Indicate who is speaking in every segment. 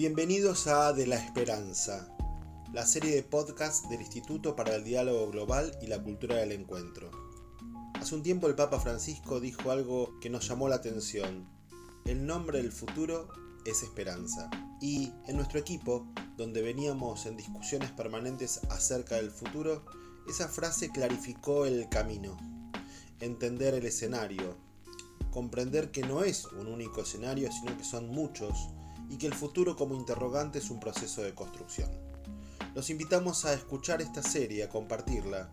Speaker 1: Bienvenidos a De la Esperanza, la serie de podcast del Instituto para el Diálogo Global y la Cultura del Encuentro. Hace un tiempo el Papa Francisco dijo algo que nos llamó la atención. El nombre del futuro es esperanza. Y en nuestro equipo, donde veníamos en discusiones permanentes acerca del futuro, esa frase clarificó el camino. Entender el escenario. Comprender que no es un único escenario, sino que son muchos y que el futuro como interrogante es un proceso de construcción. Los invitamos a escuchar esta serie, a compartirla,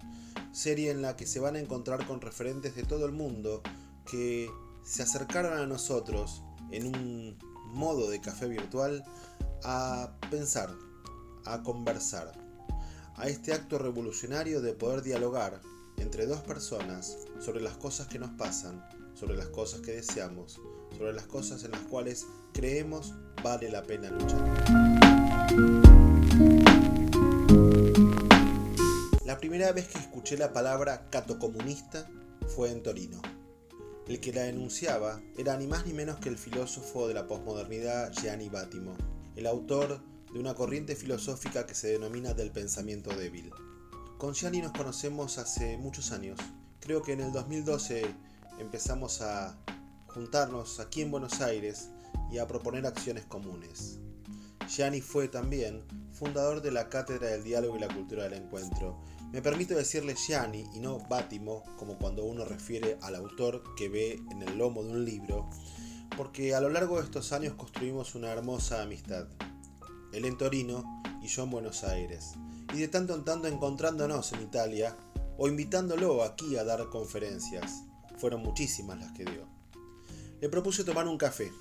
Speaker 1: serie en la que se van a encontrar con referentes de todo el mundo que se acercaron a nosotros en un modo de café virtual a pensar, a conversar, a este acto revolucionario de poder dialogar entre dos personas sobre las cosas que nos pasan, sobre las cosas que deseamos, sobre las cosas en las cuales creemos vale la pena luchar. La primera vez que escuché la palabra catocomunista fue en Torino. El que la enunciaba era ni más ni menos que el filósofo de la posmodernidad Gianni Battimo, el autor de una corriente filosófica que se denomina del pensamiento débil. Con Gianni nos conocemos hace muchos años. Creo que en el 2012 empezamos a juntarnos aquí en Buenos Aires y a proponer acciones comunes. Gianni fue también fundador de la Cátedra del Diálogo y la Cultura del Encuentro. Me permito decirle Gianni y no Bátimo, como cuando uno refiere al autor que ve en el lomo de un libro, porque a lo largo de estos años construimos una hermosa amistad. Él en Torino y yo en Buenos Aires. Y de tanto en tanto encontrándonos en Italia o invitándolo aquí a dar conferencias. Fueron muchísimas las que dio. Le propuse tomar un café,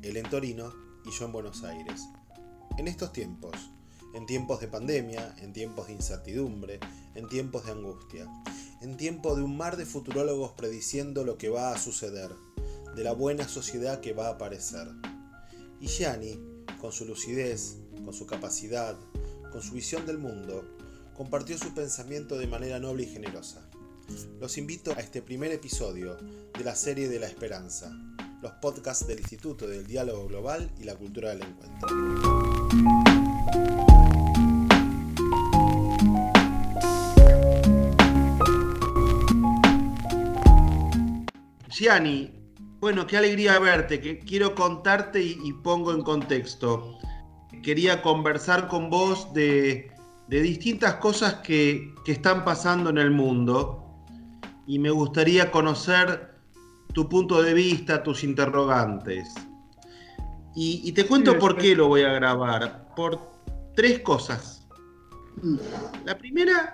Speaker 1: él en Torino y yo en Buenos Aires. En estos tiempos, en tiempos de pandemia, en tiempos de incertidumbre, en tiempos de angustia, en tiempo de un mar de futurólogos prediciendo lo que va a suceder, de la buena sociedad que va a aparecer. Y Gianni, con su lucidez, con su capacidad, con su visión del mundo, compartió su pensamiento de manera noble y generosa. Los invito a este primer episodio de la serie de la esperanza, los podcasts del Instituto del Diálogo Global y la Cultura del Encuentro. Gianni, bueno, qué alegría verte, que quiero contarte y, pongo en contexto. Quería conversar con vos de, distintas cosas que, que están pasando en el mundo y me gustaría conocer tu punto de vista, tus interrogantes. Y, te cuento por qué lo voy a grabar. Por tres cosas. La primera,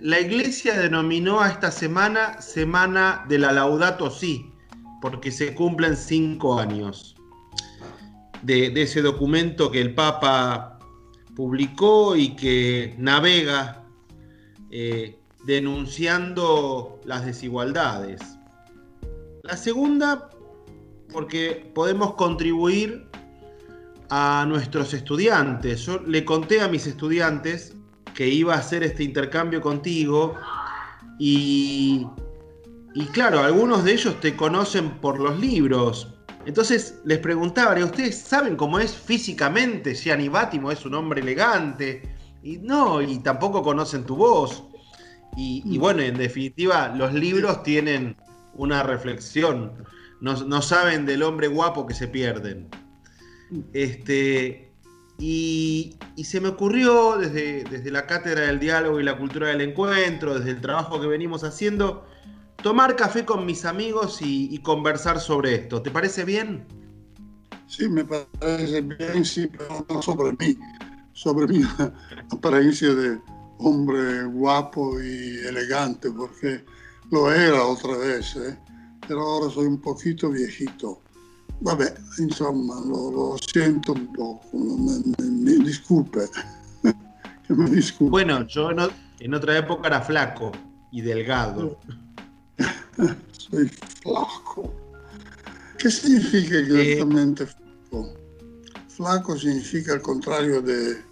Speaker 1: la iglesia denominó a esta semana Semana de la Laudato Si, porque se cumplen cinco años de, ese documento que el Papa publicó y que navega eh, denunciando las desigualdades. La segunda, porque podemos contribuir a nuestros estudiantes. Yo le conté a mis estudiantes que iba a hacer este intercambio contigo y, y claro, algunos de ellos te conocen por los libros. Entonces les preguntaba, ¿ustedes saben cómo es físicamente? Gianni Bátimo es un hombre elegante. Y no, y tampoco conocen tu voz. Y, y bueno, en definitiva, los libros tienen una reflexión. No, saben del hombre guapo que se pierden. Este, y, se me ocurrió desde, desde la cátedra del diálogo y la cultura del encuentro, desde el trabajo que venimos haciendo, tomar café con mis amigos y, conversar sobre esto. ¿Te parece bien?
Speaker 2: Sí, me parece bien, sí, pero no sobre mí, sobre mi apariencia de hombre guapo y elegante, porque lo era otra vez, ¿eh? pero ahora soy un poquito viejito. Vabbè, insomma, lo, lo siento un poco, me, me, me disculpe.
Speaker 1: me disculpe. Bueno, yo en, en, otra época era flaco y delgado.
Speaker 2: soy flaco. ¿Qué significa exactamente eh, flaco? Flaco significa el contrario de,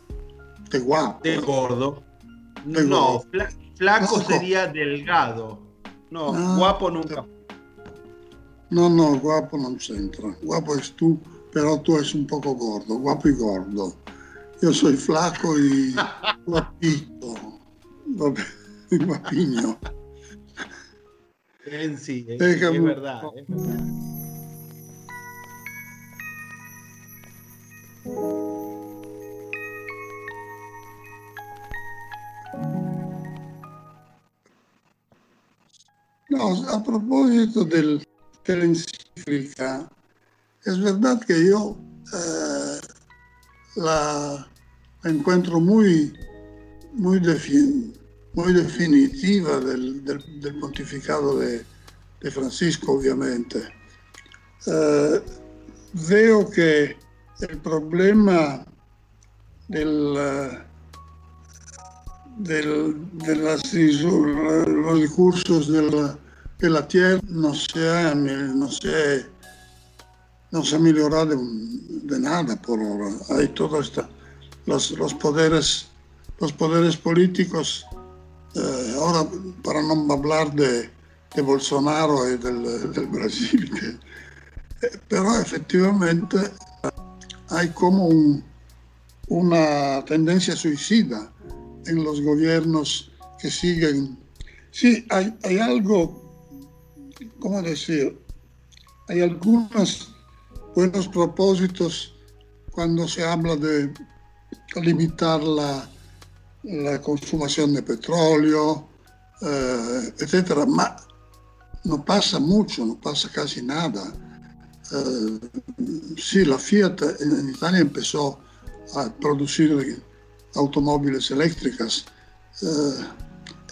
Speaker 2: de guapo.
Speaker 1: De gordo. No, flaco sería delgado. No, guapo nunca.
Speaker 2: No, no, guapo non c'entra. Guapo es tú pero tú eres un poco gordo, guapo y gordo. Yo soy flaco y guapito, guapiño.
Speaker 1: En sí, es, es verdad, es verdad.
Speaker 2: No, a propósito del, de la encíclica, es verdad que yo eh, la, encuentro muy, muy, muy definitiva del, pontificado de, Francisco, obviamente. Eh, veo que el problema del, eh, de los recursos de la, de la tierra no se ha, no se, no se ha mejorado de, nada por ahora. Hay todos los, los, poderes, los poderes políticos, eh, ahora para no hablar de, Bolsonaro y del, del Brasil, pero efectivamente hay como una tendencia suicida en los gobiernos que siguen. Sí, hay, hay algo, ¿cómo decir? Hay algunos buenos propósitos cuando se habla de limitar la, la consumación de petróleo, eh, etcétera, pero no pasa mucho, no pasa casi nada. Eh, sí, la Fiat en Italia empezó a producir automóviles eléctricas. Eh,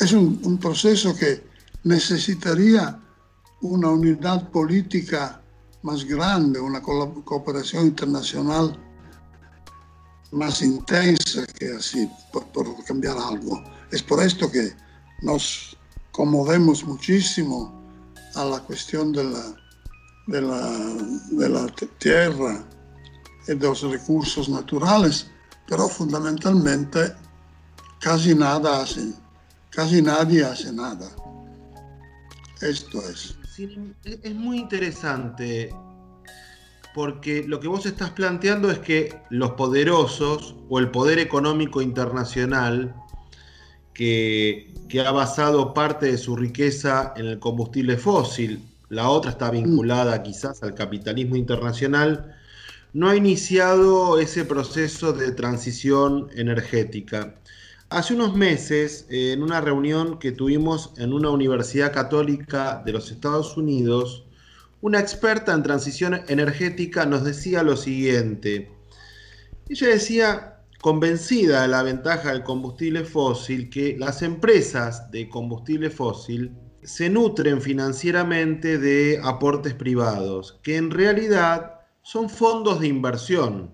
Speaker 2: es un, proceso que necesitaría una unidad política más grande, una cooperación internacional más intensa que así, por, por, cambiar algo. Es por esto que nos conmovemos muchísimo a la cuestión de la, de la, de la tierra y de los recursos naturales, pero fundamentalmente casi nada hacen, casi nadie hace nada. Esto es.
Speaker 1: es muy interesante porque lo que vos estás planteando es que los poderosos o el poder económico internacional que, que, ha basado parte de su riqueza en el combustible fósil, la otra está vinculada quizás al capitalismo internacional, no ha iniciado ese proceso de transición energética. Hace unos meses, en una reunión que tuvimos en una universidad católica de los Estados Unidos, una experta en transición energética nos decía lo siguiente. Ella decía, convencida de la ventaja del combustible fósil, que las empresas de combustible fósil se nutren financieramente de aportes privados, que en realidad son fondos de inversión.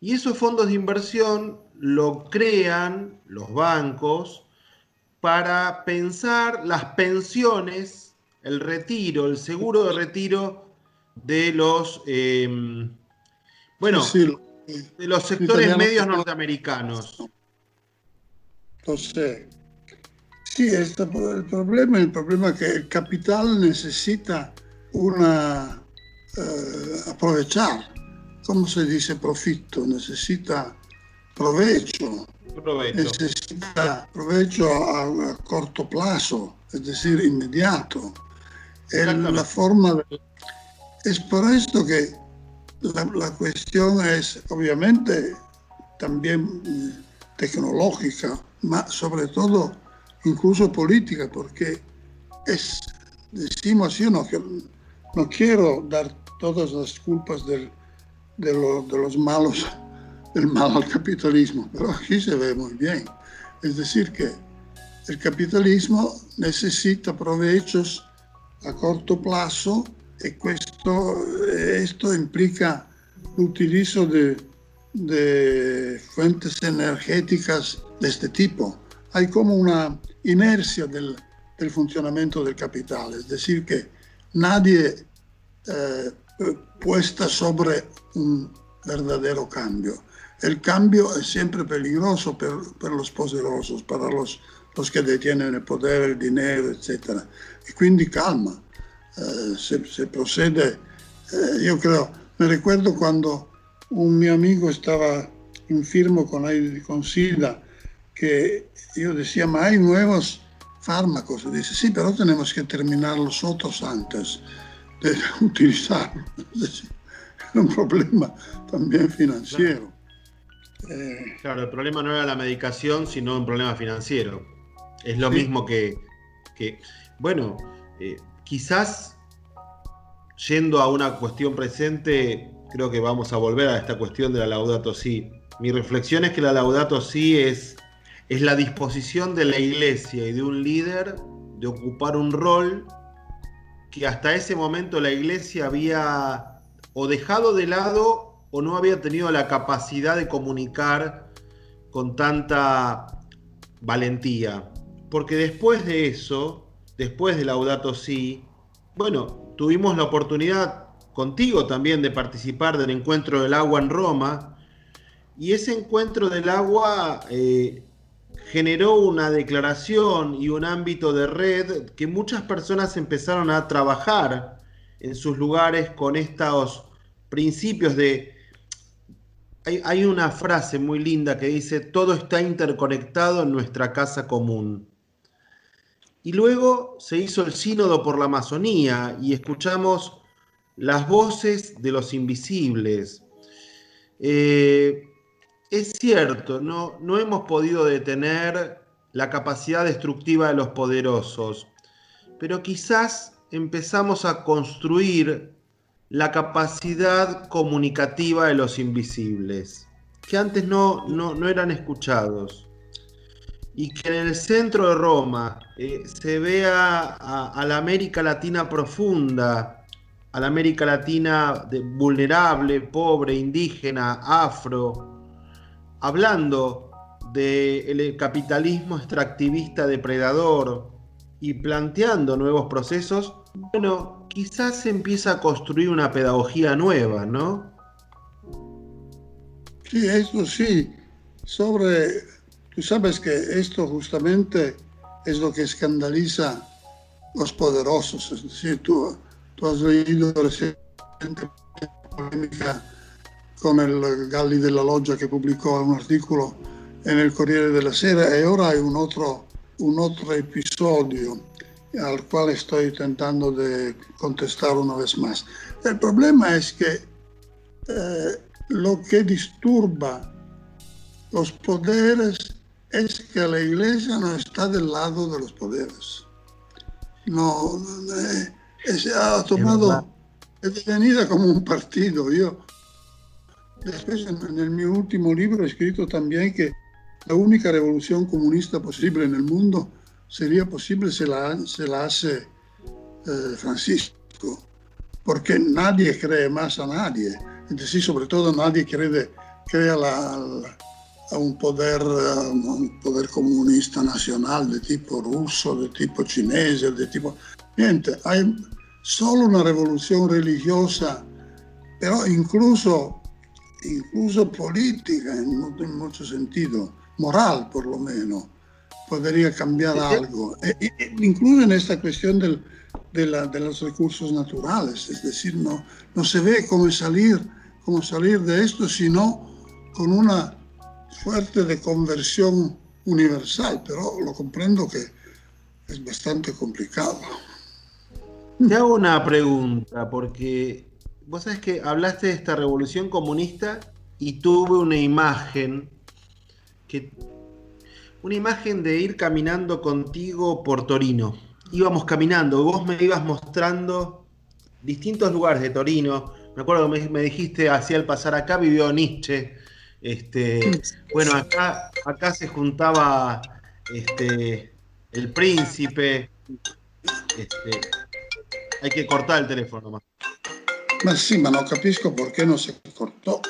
Speaker 1: Y esos fondos de inversión lo crean los bancos para pensar las pensiones, el retiro, el seguro de retiro de los, em, bueno, de los sectores medios norteamericanos.
Speaker 2: Entonces, sí, este, el problema, el problema es que el capital necesita una eh, aprovechar. ¿Cómo se dice profito? Necesita provecho. Necesita provecho a, corto plazo, es decir, inmediato. la forma es por esto que la, la, cuestión es obviamente también mm, tecnológica, pero sobre todo incluso política, porque es, decimos, yo no, no quiero dar todas las culpas del, de, los malos, del mal al capitalismo, pero aquí se ve muy bien. Es decir, que el capitalismo necesita provechos a corto plazo y esto, esto implica el utilizo de, de fuentes energéticas de este tipo. Hay como una inercia del, del funcionamiento del capital, es decir, que nadie eh, puesta sobre un verdadero cambio. El cambio es siempre peligroso para los poderosos, para los, los, que detienen el poder, el dinero, etc. Y quindi calma, eh, se, se, procede, eh, yo creo, Me recuerdo cuando un mi amigo estaba enfermo con, con SIDA, que yo decía, ma hay nuevos fármacos. dice, sí, pero tenemos que terminar los otros antes de utilizarlos. Era un problema también financiero.
Speaker 1: Eh, claro, el problema no era la medicación, sino un problema financiero. Es lo mismo que, bueno, eh, quizás yendo a una cuestión presente, creo que vamos a volver a esta cuestión de la Laudato Si. Mi reflexión es que la Laudato Si es, es la disposición de la iglesia y de un líder de ocupar un rol que hasta ese momento la iglesia había o dejado de lado o no había tenido la capacidad de comunicar con tanta valentía. Porque después de eso, después de Laudato Si, bueno, tuvimos la oportunidad contigo también de participar del encuentro del agua en Roma. Y ese encuentro del agua eh, generó una declaración y un ámbito de red que muchas personas empezaron a trabajar en sus lugares con estos principios de... Hay, hay una frase muy linda que dice, todo está interconectado en nuestra casa común. Y luego se hizo el sínodo por la Amazonía y escuchamos las voces de los invisibles. Eh, es cierto, no, no hemos podido detener la capacidad destructiva de los poderosos, pero quizás empezamos a construir la capacidad comunicativa de los invisibles, que antes no, no, eran escuchados. Y que en el centro de Roma eh, se vea a la América Latina profunda, a la América Latina vulnerable, pobre, indígena, afro, hablando del capitalismo extractivista depredador y planteando nuevos procesos, bueno, quizás se empieza a construir una pedagogía nueva, ¿no?
Speaker 2: Sí, eso sí. Sobre, tú sabes que esto justamente es lo que escandaliza los poderosos, es decir, tú Tú has leído recientemente polémica con el Galli della Loggia que publicó un artículo en el Corriere della Sera y ahora hay un otro, un otro episodio al cual estoy intentando de contestar una vez más. El problema es que eh, lo que disturba los poderes es que la iglesia no está del lado de los poderes. No, eh, se ha tomado, es detenida como un partido. Yo, después, en, en, mi último libro, he escrito también que la única revolución comunista posible en el mundo sería posible si la, se la hace eh, Francisco, porque nadie cree más a nadie. Decir, sobre todo nadie cree, cree a, a un poder, un poder comunista nacional de tipo ruso, de tipo cinese, de tipo... Niente, hay solo una revolución religiosa, pero incluso, incluso política en, mucho sentido, moral por lo menos, podría cambiar algo. E, e, e, incluso en esta cuestión del, de, la, de, los recursos naturales, es decir, no, no se ve cómo salir, cómo salir de esto, sino con una suerte de conversión universal, pero lo comprendo que es bastante complicado.
Speaker 1: Te hago una pregunta, porque vos sabés que hablaste de esta revolución comunista y tuve una imagen que una imagen de ir caminando contigo por Torino. Íbamos caminando, vos me ibas mostrando distintos lugares de Torino. Me acuerdo que me, dijiste hacia el pasar acá vivió Nietzsche. Este, bueno, acá, acá se juntaba este, el príncipe. Este, hay que cortar el teléfono más.
Speaker 2: Ma sí, ma no capisco por qué no se cortó.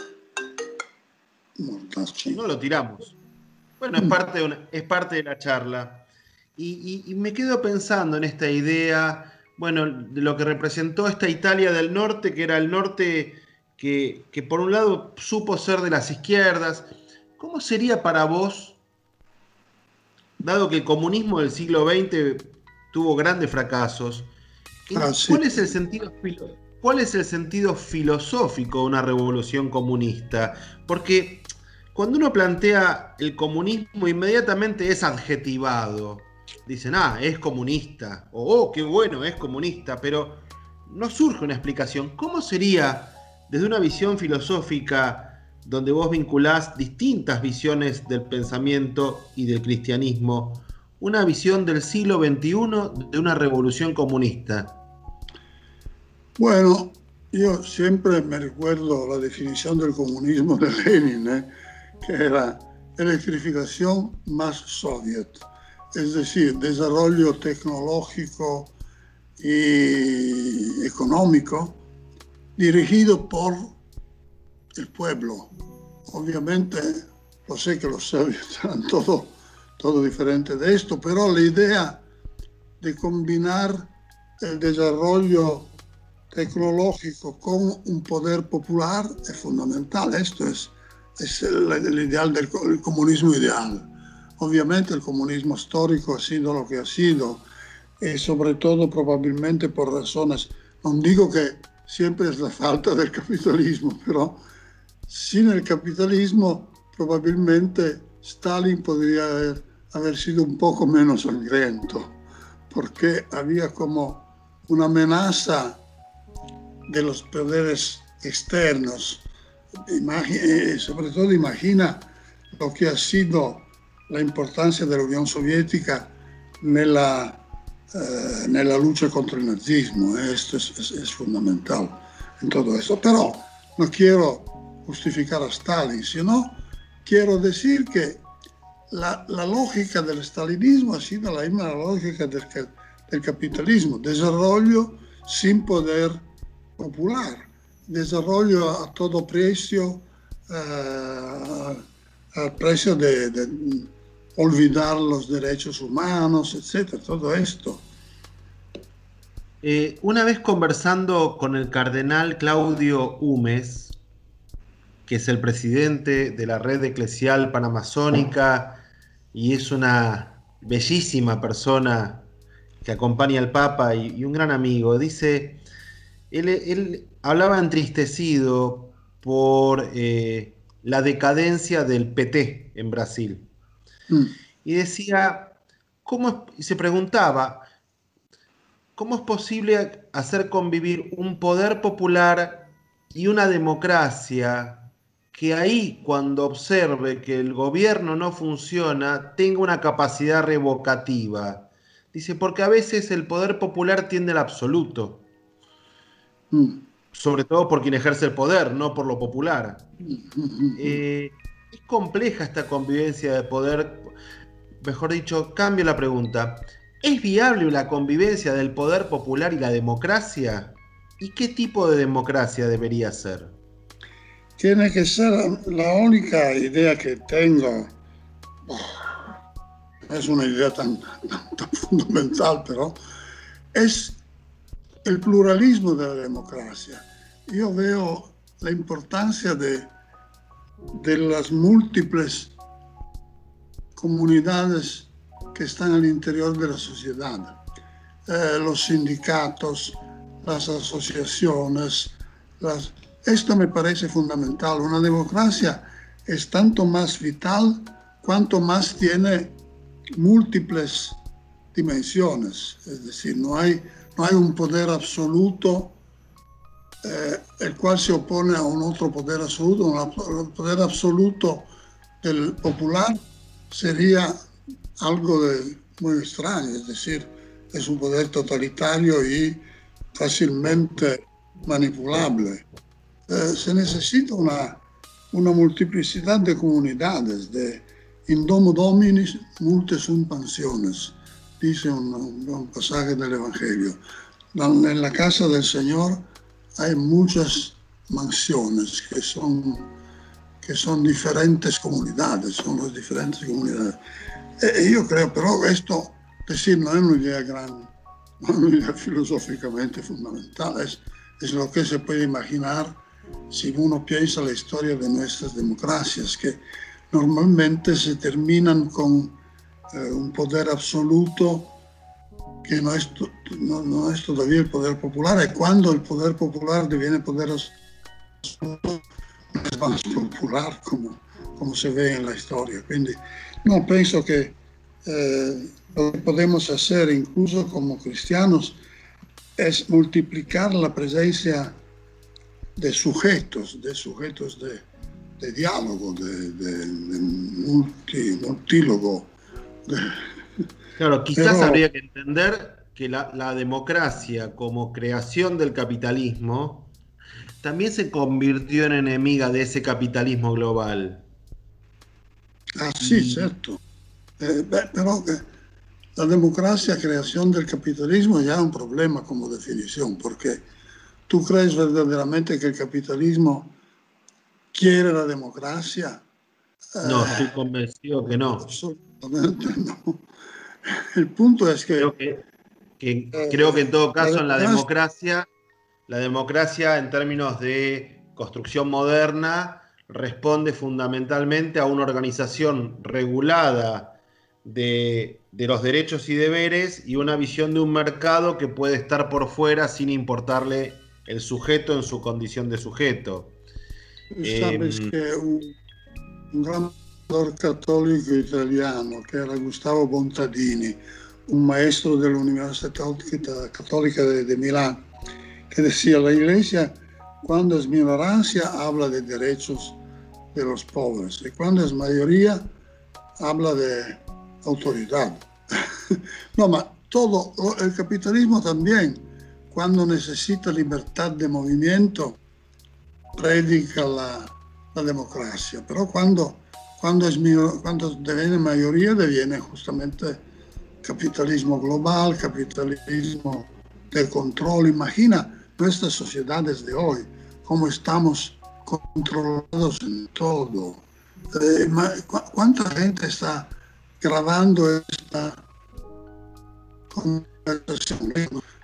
Speaker 1: No lo tiramos. Bueno, es mm. parte de, es parte de la charla. Y, me quedo pensando en esta idea, bueno, de lo que representó esta Italia del norte, que era el norte que, que por un lado supo ser de las izquierdas. ¿Cómo sería para vos, dado que el comunismo del siglo XX tuvo grandes fracasos, Ah, ¿Cuál es el sentido ¿cuál es el sentido filosófico de una revolución comunista? Porque cuando uno plantea el comunismo inmediatamente es adjetivado. Dicen, ah, es comunista, o oh, qué bueno, es comunista, pero no surge una explicación. ¿Cómo sería, desde una visión filosófica, donde vos vinculás distintas visiones del pensamiento y del cristianismo, una visión del siglo XXI de una revolución comunista?
Speaker 2: Bueno, yo siempre me recuerdo la definición del comunismo de Lenin. ¿eh? que era electrificación más soviet, es decir, desarrollo tecnológico y económico dirigido por el pueblo. Obviamente, lo sé que los soviets eran todo, todo diferente de esto, pero la idea de combinar el desarrollo tecnológico con un poder popular es fundamental. Esto es es el, ideal del comunismo ideal. Obviamente el comunismo histórico ha sido lo que ha sido y sobre todo probablemente por razones, no digo que siempre es la falta del capitalismo, pero sin el capitalismo probablemente Stalin podría haber, haber sido un poco menos sangriento, porque había como una amenaza de los poderes externos eh, sobre todo imagina lo que ha sido la importancia de la Unión Soviética nella, eh, nella lucha contra el nazismo. Esto es, es, es, fundamental en todo esto. Pero no quiero justificar a Stalin, sino quiero decir que la, la lógica del stalinismo ha sido la misma lógica del, del capitalismo, desarrollo sin poder popular desarrollo a todo precio, uh, al precio de, olvidar los derechos humanos, etcétera, todo esto.
Speaker 1: Eh, una vez conversando con el cardenal Claudio Humes, que es el presidente de la red eclesial panamazónica y es una bellísima persona que acompaña al Papa y un gran amigo, dice, él, él, hablaba entristecido por eh, la decadencia del PT en Brasil. Mm. Y decía, ¿cómo y se preguntaba, ¿cómo es posible hacer convivir un poder popular y una democracia que ahí, cuando observe que el gobierno no funciona, tenga una capacidad revocativa? Dice, porque a veces el poder popular tiende al absoluto. Mm sobre todo por quien ejerce el poder, no por lo popular. Eh, es compleja esta convivencia de poder, mejor dicho, cambio la pregunta. ¿Es viable la convivencia del poder popular y la democracia? ¿Y qué tipo de democracia debería ser?
Speaker 2: Tiene que ser la única idea que tengo. Es una idea tan, tan fundamental, pero es el pluralismo de la democracia. Yo veo la importancia de, de las múltiples comunidades que están al interior de la sociedad. Eh, los sindicatos, las asociaciones, esto me parece fundamental. Una democracia es tanto más vital cuanto más tiene múltiples dimensiones. Es decir, no hay hay un poder absoluto eh, el cual se opone a un otro poder absoluto. El poder absoluto del popular sería algo de muy extraño, decir, es un poder totalitario y fácilmente manipulable. Eh, se necesita una, una multiplicidad de comunidades, de indomo dominis multe sunt pensiones dice un, pasaje del Evangelio. En la casa del Señor hay muchas mansiones que son, que son diferentes comunidades, son las diferentes comunidades. E, yo creo, pero esto, decir, no es una idea gran, no es una idea filosóficamente fundamental, es, es lo que se puede imaginar si uno piensa la historia de nuestras democracias, que normalmente se terminan con eh, un poder absoluto que no es, no, es todavía el poder popular, es cuando el poder popular diviene poder es más popular como, como se ve en la historia. Quindi no pienso que eh, lo que podemos hacer incluso como cristianos es multiplicar la presencia de sujetos, de sujetos de, de diálogo, de, de, multi, multílogo.
Speaker 1: Claro, quizás habría que entender que la, la, democracia como creación del capitalismo también se convirtió en enemiga de ese capitalismo global.
Speaker 2: Ah, sí, cierto. Eh, pero eh, la democracia, creación del capitalismo, ya es un problema como definición, porque tú crees verdaderamente que el capitalismo quiere la democracia.
Speaker 1: No, estoy convencido que no.
Speaker 2: No. El punto es que...
Speaker 1: Creo que, que creo que en todo caso en la democracia, la democracia en términos de construcción moderna responde fundamentalmente a una organización regulada de, de, los derechos y deberes y una visión de un mercado que puede estar por fuera sin importarle el sujeto en su condición de sujeto.
Speaker 2: Sabes eh, que un, un gran católico italiano que era Gustavo Bontadini, un maestro de la Universidad Católica de, de Milán, que decía, la iglesia cuando es minorancia habla de derechos de los pobres y cuando es mayoría habla de autoridad. no, pero todo, el capitalismo también, cuando necesita libertad de movimiento, predica la, la democracia, pero cuando, cuando, es, cuando deviene mayoría, deviene justamente capitalismo global, capitalismo de control. Imagina nuestras sociedades de hoy, cómo estamos controlados en todo. Eh, ¿Cuánta gente está grabando esta conversación?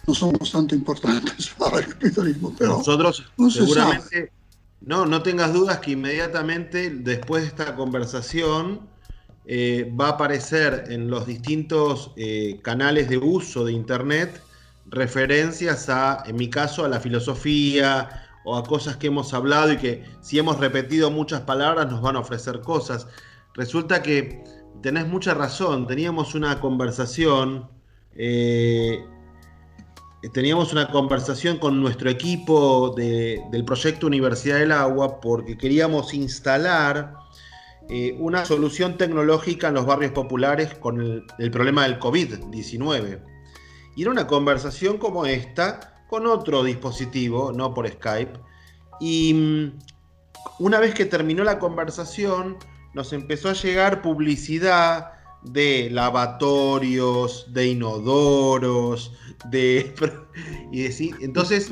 Speaker 2: No somos tanto importantes para el capitalismo, pero
Speaker 1: nosotros seguramente, no, no tengas dudas que inmediatamente después de esta conversación eh, va a aparecer en los distintos eh, canales de uso de Internet referencias a, en mi caso, a la filosofía o a cosas que hemos hablado y que si hemos repetido muchas palabras nos van a ofrecer cosas. Resulta que tenés mucha razón, teníamos una conversación, eh, teníamos una conversación con nuestro equipo del proyecto Universidad del Agua porque queríamos instalar eh, una solución tecnológica en los barrios populares con el, el problema del COVID-19. Y era una conversación como esta con otro dispositivo, no por Skype. Y mm, una vez que terminó la conversación, nos empezó a llegar publicidad de lavatorios, de inodoros, de... Y decir, entonces,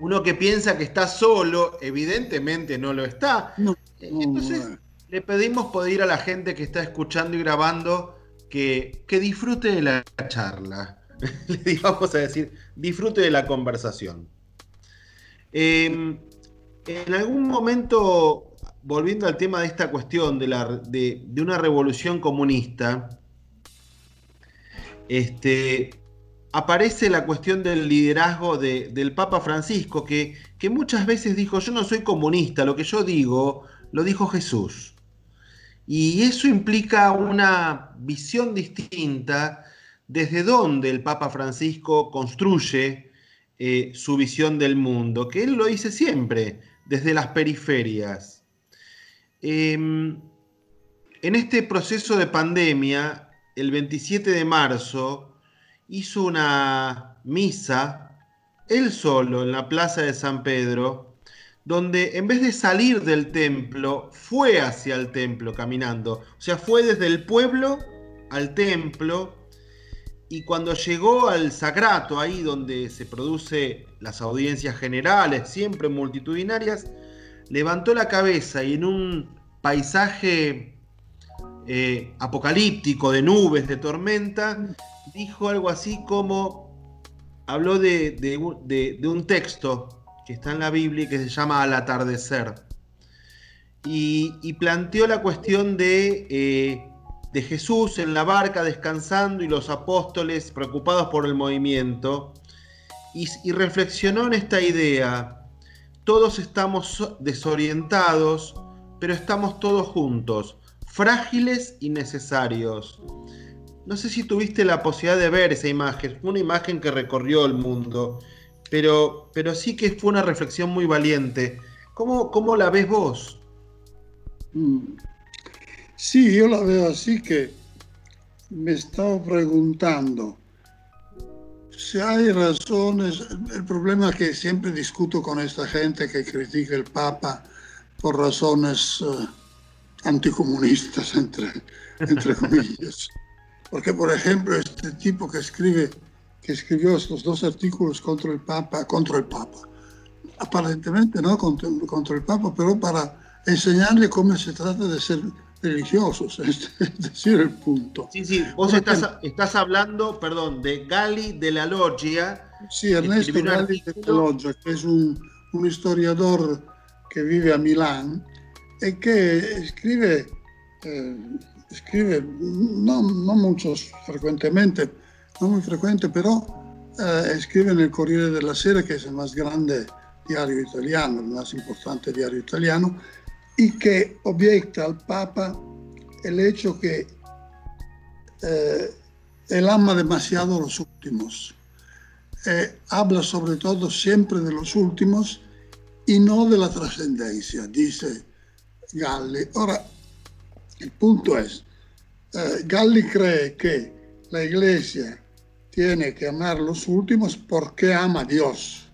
Speaker 1: uno que piensa que está solo, evidentemente no lo está. entonces, le pedimos poder ir a la gente que está escuchando y grabando que, que disfrute de la charla. le vamos a decir, disfrute de la conversación. Em, en algún momento volviendo al tema de esta cuestión de, la, de, una revolución comunista, este, aparece la cuestión del liderazgo del Papa Francisco, que, que, muchas veces dijo, yo no soy comunista, lo que yo digo, lo dijo Jesús. Y eso implica una visión distinta desde donde el Papa Francisco construye eh, su visión del mundo, que él lo dice siempre, desde las periferias. Em, en este proceso de pandemia, el 27 de marzo, hizo una misa, él solo, en la plaza de San Pedro, donde en vez de salir del templo, fue hacia el templo caminando. O sea, fue desde el pueblo al templo y cuando llegó al Sacrato, ahí donde se produce las audiencias generales, siempre multitudinarias, levantó la cabeza y en un paisaje eh, apocalíptico de nubes, de tormenta, dijo algo así como, habló de, un texto que está en la Biblia que se llama Al atardecer. Y, planteó la cuestión de eh, de Jesús en la barca descansando y los apóstoles preocupados por el movimiento, y, y reflexionó en esta idea. Todos estamos desorientados, pero estamos todos juntos, frágiles y necesarios. No sé si tuviste la posibilidad de ver esa imagen, una imagen que recorrió el mundo, pero, pero sí que fue una reflexión muy valiente. ¿Cómo, cómo la ves vos?
Speaker 2: Mm. Sí, yo la veo así que me estaba preguntando si hay razones, el problema es que siempre discuto con esta gente que critica el Papa por razones uh, anticomunistas, entre, entre comillas. Porque, por ejemplo, este tipo que escribe, que escribió estos dos artículos contra el Papa, contra el Papa, aparentemente no contra, contra el Papa, pero para enseñarle cómo se trata de ser religiosos, es, decir, el punto.
Speaker 1: Sí, sí, vos estás, estás, hablando, perdón, de Gali de la Loggia.
Speaker 2: Sí, Ernesto Gali de la Loggia, que es un, un historiador que vive a Milán y que escribe eh, escribe, no, no muchos frecuentemente, no muy frecuente, pero eh, escribe en el Corriere della Sera, que es el más grande diario italiano, el más importante diario italiano, y que obiecta al Papa el hecho que eh, él ama demasiado a los últimos. Eh, habla sobre todo siempre de los últimos y no de la trascendencia, dice Galli. Ahora, el punto es, eh, Galli cree que la iglesia tiene que amar los últimos porque ama a Dios.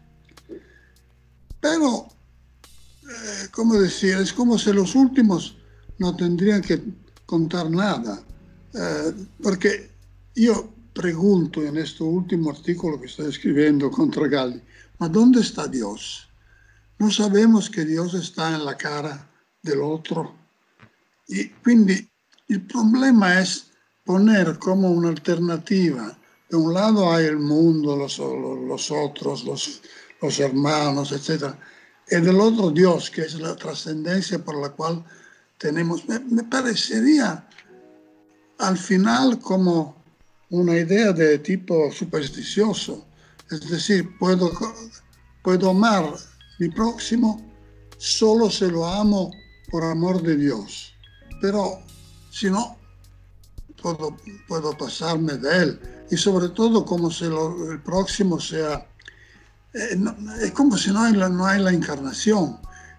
Speaker 2: Pero, eh, ¿cómo decir? Es como si los últimos no tendrían que contar nada. Eh, porque yo pregunto en este último artículo que estoy escribiendo contra Galli, ¿ma dónde está Dios? No sabemos que Dios está en la cara del otro y quindi il problema es poner como una alternativa. De un lado hay el mundo, los, los otros, los, los hermanos, etc. Y del otro Dios, que es la trascendencia por la cual tenemos. Me, me parecería al final como una idea de tipo supersticioso. Es decir, puedo, puedo amar mi próximo solo se lo amo por amor de Dios. Pero si no, puedo, puedo pasarme de él. Y sobre todo como si lo, el próximo sea... Eh, no, es como si no hay la, no hay la encarnación.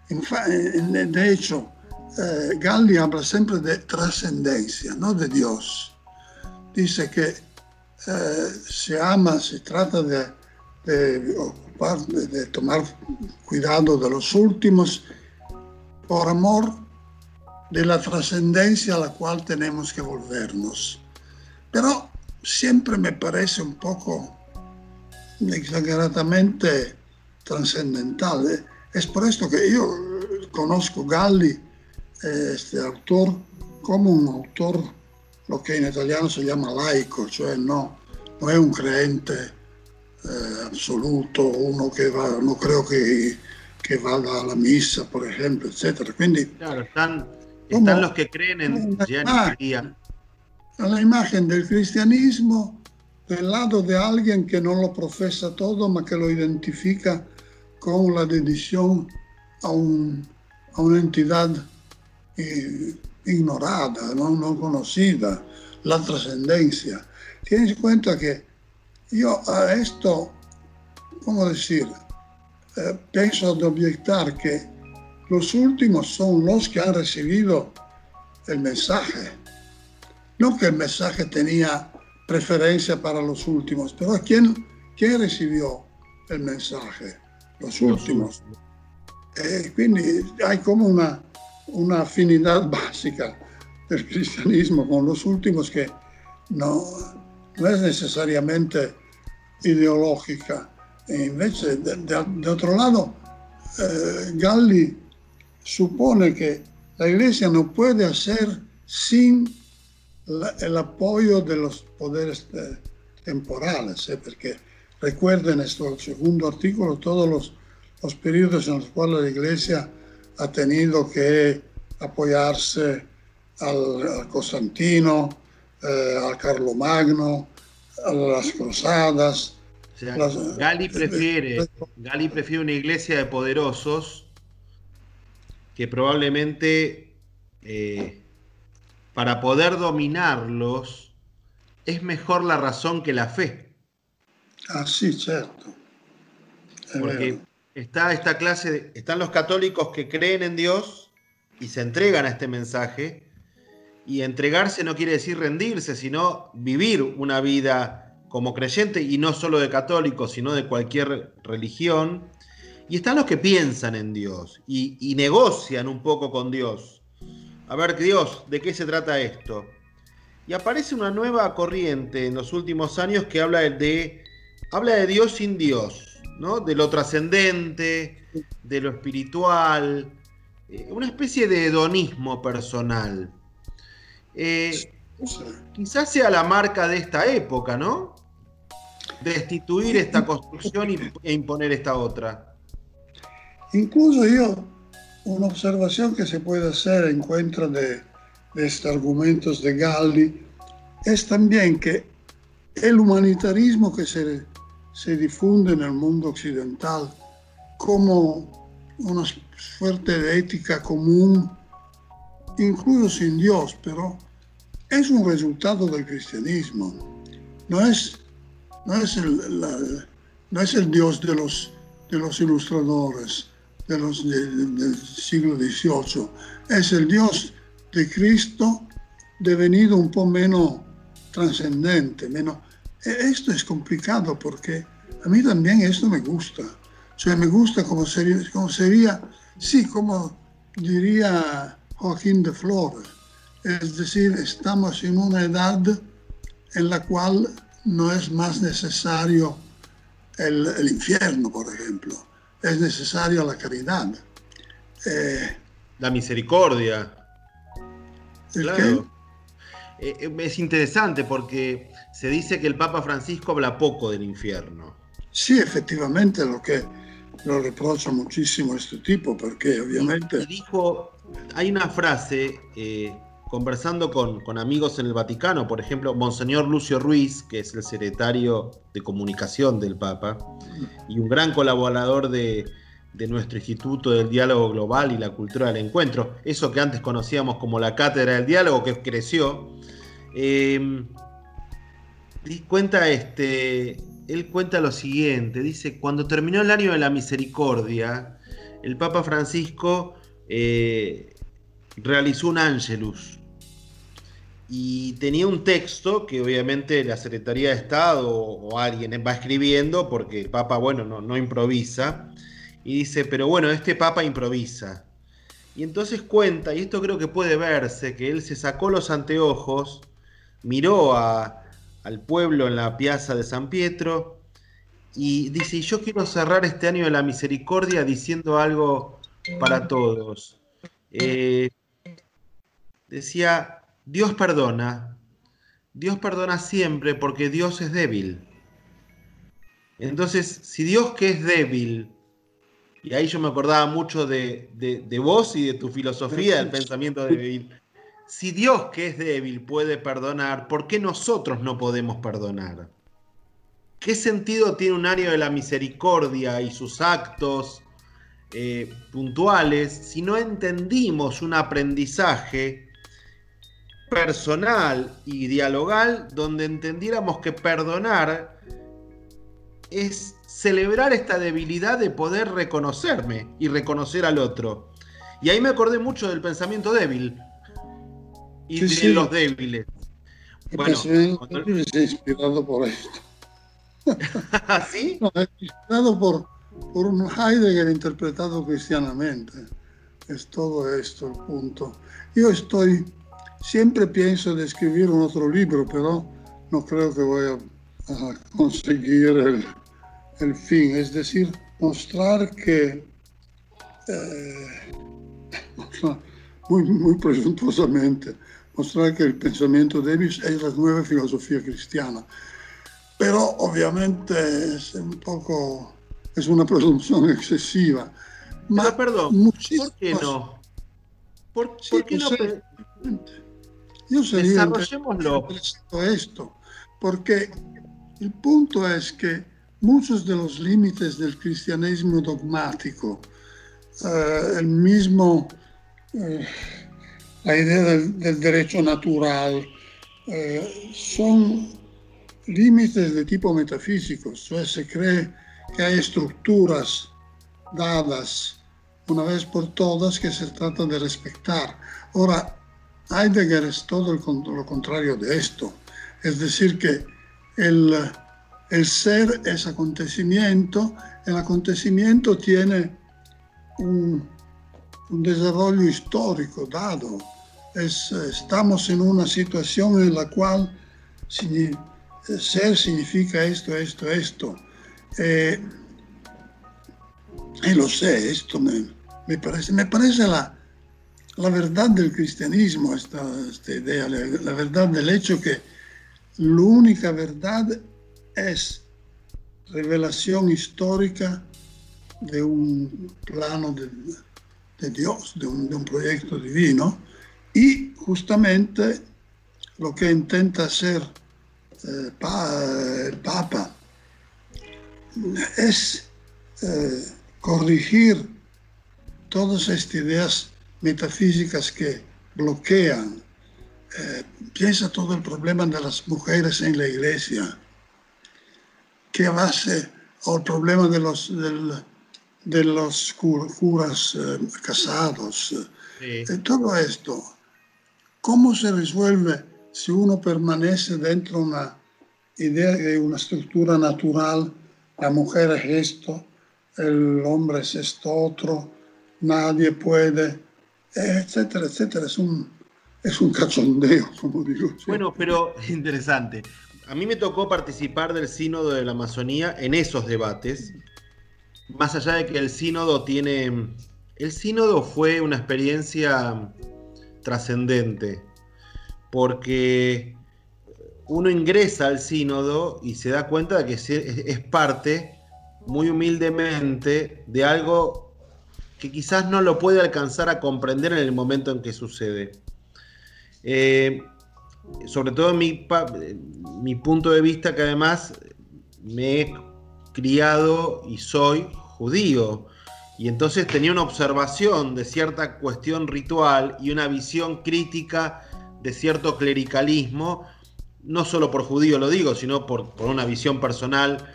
Speaker 2: En, de hecho, eh, Galli habla siempre de trascendencia, no de Dios. Dice que eh, se ama, se trata de, de, ocupar, de, de tomar cuidado de los últimos por amor de la trascendencia a la cual tenemos que volvernos. Pero siempre me parece un poco exageradamente trascendental. Es por esto que yo conozco Galli, este autor, como un autor, lo que en italiano se llama laico, cioè no, no es un creyente eh, absoluto, uno que va, no creo que, que vada a la misa, por ejemplo, etc. Quindi,
Speaker 1: claro, están están los que creen en María.
Speaker 2: A la imagen del cristianismo del lado de alguien que no lo profesa todo, ma que lo identifica con la dedicación a, un, a una entidad eh, ignorada, no, no, conocida, la trascendencia. Tienes en cuenta que yo a esto, ¿cómo decir? Eh, pienso de objetar que los últimos son los que han recibido el mensaje. No que el mensaje tenía preferencia para los últimos, pero ¿quién, quién recibió el mensaje? Los últimos. Eh, hay como una, una afinidad básica del cristianismo con los últimos que no, no es necesariamente ideológica. E invece, de, de, otro lado, eh, Galli supone que la iglesia no puede hacer sin el apoyo de los poderes eh, temporales, ¿eh? porque recuerden el segundo artículo, todos los, los periodos en los cuales la iglesia ha tenido que apoyarse al, Constantino, eh, al Carlo Magno, a las cruzadas.
Speaker 1: Gali, prefiere, Gali prefiere una iglesia de poderosos que probablemente eh, para poder dominarlos es mejor la razón que la fe.
Speaker 2: Ah, sí, cierto.
Speaker 1: Porque está esta clase, de, están los católicos que creen en Dios y se entregan a este mensaje. Y entregarse no quiere decir rendirse, sino vivir una vida como creyente y no solo de católicos, sino de cualquier religión. Y están los que piensan en Dios y, y negocian un poco con Dios. A ver, Dios, ¿de qué se trata esto? Y aparece una nueva corriente en los últimos años que habla de, habla de Dios sin Dios de lo trascendente, de lo espiritual, eh, una especie de hedonismo personal. Eh, quizás sea la marca de esta época, ¿no? Destituir esta construcción e imponer esta otra.
Speaker 2: Incluso yo, una observación que se puede hacer en contra de estos argumentos de Galli es también que el humanitarismo que se se difunde en el mundo occidental como una suerte de ética común, incluso sin Dios, pero es un resultado del cristianismo. No es, no es, el, no es el Dios de los, de los ilustradores del siglo XVIII, es el Dios de Cristo devenido un poco menos trascendente, menos e, esto es complicado porque a mí también esto me gusta. O sea, me gusta como sería, como sería sí, como diría Joaquín de Flores. Es decir, estamos en una edad en la cual no es más necesario el, infierno, por ejemplo. Es necesaria la caridad.
Speaker 1: Eh, la misericordia. Claro. Eh, eh, es interesante porque se dice que el Papa Francisco habla poco del infierno.
Speaker 2: Sí, efectivamente, lo que lo reprocha muchísimo este tipo, porque obviamente...
Speaker 1: dijo, hay una frase, eh, conversando con, con, amigos en el Vaticano, por ejemplo, Monseñor Lucio Ruiz, que es el secretario de comunicación del Papa, y un gran colaborador de, de nuestro Instituto del Diálogo Global y la Cultura del Encuentro, eso que antes conocíamos como la Cátedra del Diálogo, que creció. Eh, cuenta este, él cuenta lo siguiente, dice, cuando terminó el año de la misericordia, el Papa Francisco eh, realizó un ángelus y tenía un texto que obviamente la Secretaría de Estado o, alguien va escribiendo porque el Papa, bueno, no, no improvisa, y dice, pero bueno, este Papa improvisa. Y entonces cuenta, y esto creo que puede verse, que él se sacó los anteojos, miró a, al pueblo en la piazza de San Pietro y dice, yo quiero cerrar este año de la misericordia diciendo algo para todos. Eh, decía, Dios perdona, Dios perdona siempre porque Dios es débil. Entonces, si Dios que es débil, y ahí yo me acordaba mucho de, de vos y de tu filosofía del pensamiento débil, si Dios que es débil puede perdonar, ¿por qué nosotros no podemos perdonar? ¿Qué sentido tiene un año de la misericordia y sus actos eh, puntuales si no entendimos un aprendizaje personal y dialogal donde entendiéramos que perdonar es celebrar esta debilidad de poder reconocerme y reconocer al otro? Y ahí me acordé mucho del pensamiento débil y de los débiles.
Speaker 2: Bueno, he inspirado por esto.
Speaker 1: ¿Sí?
Speaker 2: No, inspirado por, por un Heidegger interpretado cristianamente. Es todo esto el punto. Yo estoy, siempre pienso de escribir un otro libro, pero no creo que voy a, conseguir el, el, fin. Es decir, mostrar que eh, muy, muy presuntuosamente mostrar que el pensamiento Davis es la nueva filosofía cristiana. Pero obviamente es un poco, es una presunción excesiva.
Speaker 1: Pero perdón, ¿por qué no? ¿Por, qué no?
Speaker 2: Yo sería esto, porque el punto es que muchos de los límites del cristianismo dogmático, eh, el mismo, eh, la idea del, derecho natural, eh, son límites de tipo metafísico, sea, se cree que hay estructuras dadas una vez por todas que se trata de respetar. Ahora, Heidegger es todo lo contrario de esto, es decir, que el, el ser es acontecimiento, el acontecimiento tiene un, desarrollo histórico dado. Es, estamos en una situación en la cual ser significa esto, esto, esto. Eh, y lo sé, esto me, me parece, me parece la, la verdad del cristianismo, esta, esta idea, la, la, verdad del hecho que la única verdad es revelación histórica de un plano de, Dios, de un, proyecto divino, y justamente lo que intenta hacer eh, el Papa es eh, corregir todas estas ideas metafísicas que bloquean. Eh, piensa todo el problema de las mujeres en la iglesia, que base al problema de los, del, de los curas eh, casados, sí. eh, todo esto. ¿Cómo se resuelve si uno permanece dentro de una idea de una estructura natural? La mujer es esto, el hombre es esto otro, nadie puede, etcétera, etcétera. Es un, es un cachondeo, como digo.
Speaker 1: Bueno, pero interesante. A mí me tocó participar del sínodo de la Amazonía en esos debates, más allá de que el sínodo tiene... El sínodo fue una experiencia trascendente, porque uno ingresa al sínodo y se da cuenta de que es parte, muy humildemente, de algo que quizás no lo puede alcanzar a comprender en el momento en que sucede. Eh, sobre todo mi, mi punto de vista que además me he criado y soy judío. Y entonces tenía una observación de cierta cuestión ritual y una visión crítica de cierto clericalismo, no solo por judío lo digo, sino por, por una visión personal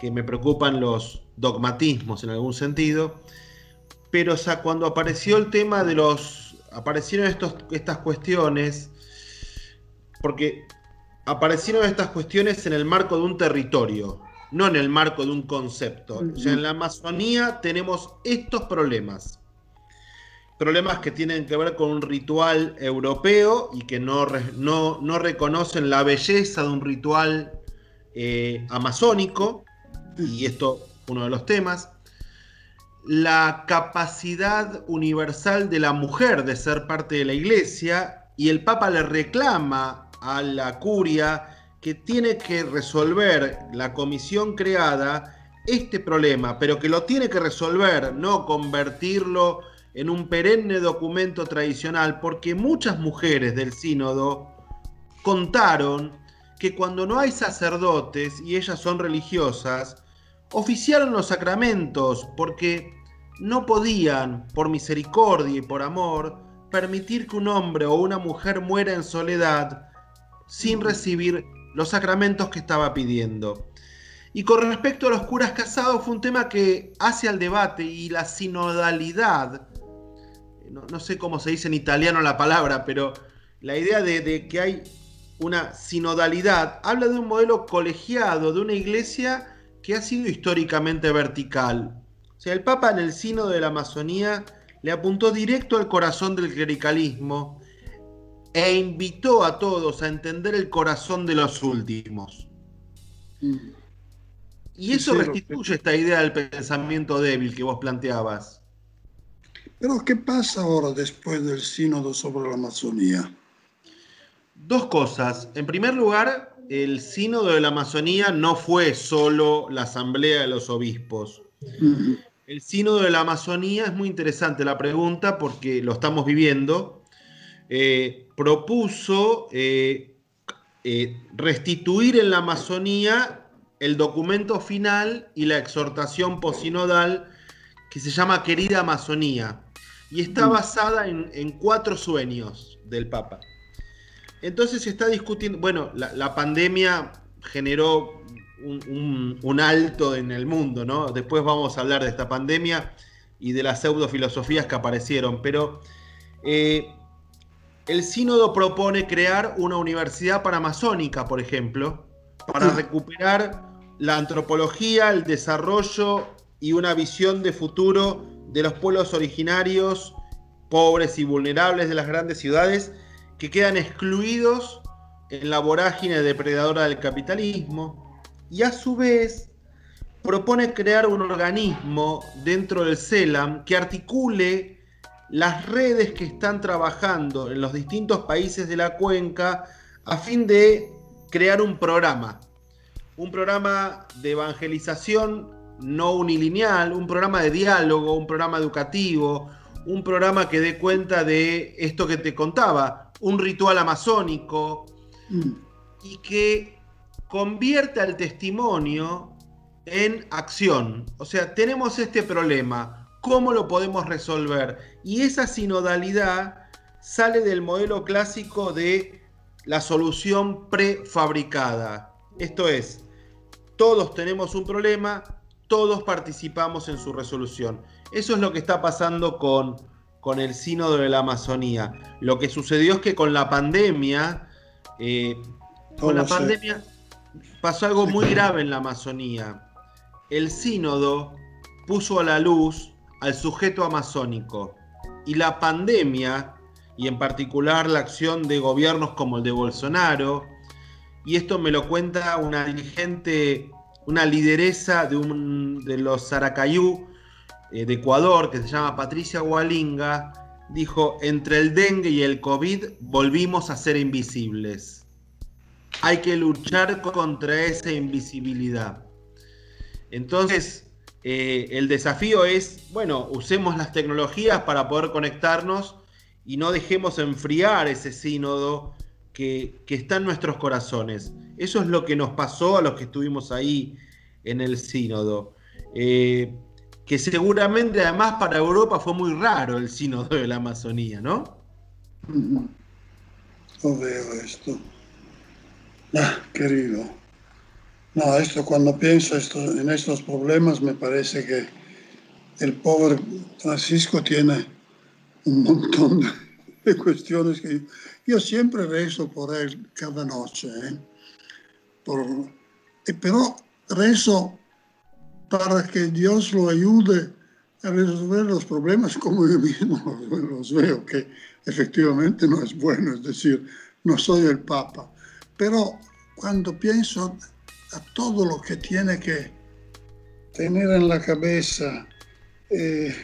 Speaker 1: que me preocupan los dogmatismos en algún sentido pero o sea, cuando apareció el tema de los. aparecieron estos, estas cuestiones, porque aparecieron estas cuestiones en el marco de un territorio, no en el marco de un concepto. O sea, en la Amazonía tenemos estos problemas. Problemas que tienen que ver con un ritual europeo y que no, no, no reconocen la belleza de un ritual eh, amazónico, y esto uno de los temas la capacidad universal de la mujer de ser parte de la iglesia y el Papa le reclama a la curia que tiene que resolver la comisión creada este problema, pero que lo tiene que resolver, no convertirlo en un perenne documento tradicional, porque muchas mujeres del sínodo contaron que cuando no hay sacerdotes y ellas son religiosas, oficiaron los sacramentos porque no podían, por misericordia y por amor, permitir que un hombre o una mujer muera en soledad sin recibir los sacramentos que estaba pidiendo. Y con respecto a los curas casados fue un tema que hace al debate y la sinodalidad, no, sé cómo se dice en italiano la palabra, pero la idea de, de que hay una sinodalidad habla de un modelo colegiado, de una iglesia que ha sido históricamente vertical. O sea, el Papa en el Sino de la Amazonía le apuntó directo al corazón del clericalismo e invitó a todos a entender el corazón de los últimos. Mm. Y eso restituye esta idea del pensamiento débil que vos planteabas.
Speaker 2: Pero ¿qué pasa ahora después del sínodo sobre la Amazonía?
Speaker 1: Dos cosas. En primer lugar, el sínodo de la Amazonía no fue solo la asamblea de los obispos. El sínodo de la Amazonía es muy interesante la pregunta porque lo estamos viviendo. eh, propuso eh, restituir en la Amazonía el documento final y la exhortación posinodal que se llama Querida Amazonía y está mm. basada en, cuatro sueños del Papa. Entonces se está discutiendo, bueno, la, pandemia generó un, alto en el mundo, ¿no? Después vamos a hablar de esta pandemia y de las pseudofilosofías que aparecieron, pero eh, el sínodo propone crear una universidad panamazónica, por ejemplo, para recuperar la antropología, el desarrollo y una visión de futuro de los pueblos originarios, pobres y vulnerables de las grandes ciudades, que quedan excluidos en la vorágine depredadora del capitalismo, y a su vez propone crear un organismo dentro del CELAM que articule las redes que están trabajando en los distintos países de la cuenca a fin de crear un programa, un programa de evangelización no unilineal, un programa de diálogo, un programa educativo, un programa que dé cuenta de esto que te contaba, un ritual amazónico, mm. y que convierta el testimonio en acción. O sea, tenemos este problema, ¿cómo lo podemos resolver? Y esa sinodalidad sale del modelo clásico de la solución prefabricada. Esto es, todos tenemos un problema, todos participamos en su resolución. Eso es lo que está pasando con, con el sínodo de la Amazonía. Lo que sucedió es que con la pandemia, eh, con la pandemia pasó algo muy grave en la Amazonía. El sínodo puso a la luz al sujeto amazónico y la pandemia, y en particular la acción de gobiernos como el de Bolsonaro, y esto me lo cuenta una dirigente una lideresa de, un, de los Saracayú eh, de Ecuador, que se llama Patricia Hualinga, dijo, entre el dengue y el COVID volvimos a ser invisibles. Hay que luchar contra esa invisibilidad. Entonces, eh, el desafío es, bueno, usemos las tecnologías para poder conectarnos y no dejemos enfriar ese sínodo que, está en nuestros corazones. Eso es lo que nos pasó a los que estuvimos ahí en el sínodo. Eh, que seguramente además para Europa fue muy raro el sínodo de la Amazonía, ¿no?
Speaker 2: No veo esto. Ah, querido. No, esto cuando pienso esto, en estos problemas me parece que el pobre Francisco tiene un montón de cuestiones que yo siempre rezo por él cada noche, ¿eh? Eh, pero rezo para que Dios lo ayude a resolver los problemas como yo mismo los veo, que efectivamente no es bueno, es decir, no soy el Papa. Pero cuando pienso a todo lo que tiene que tener en la cabeza eh,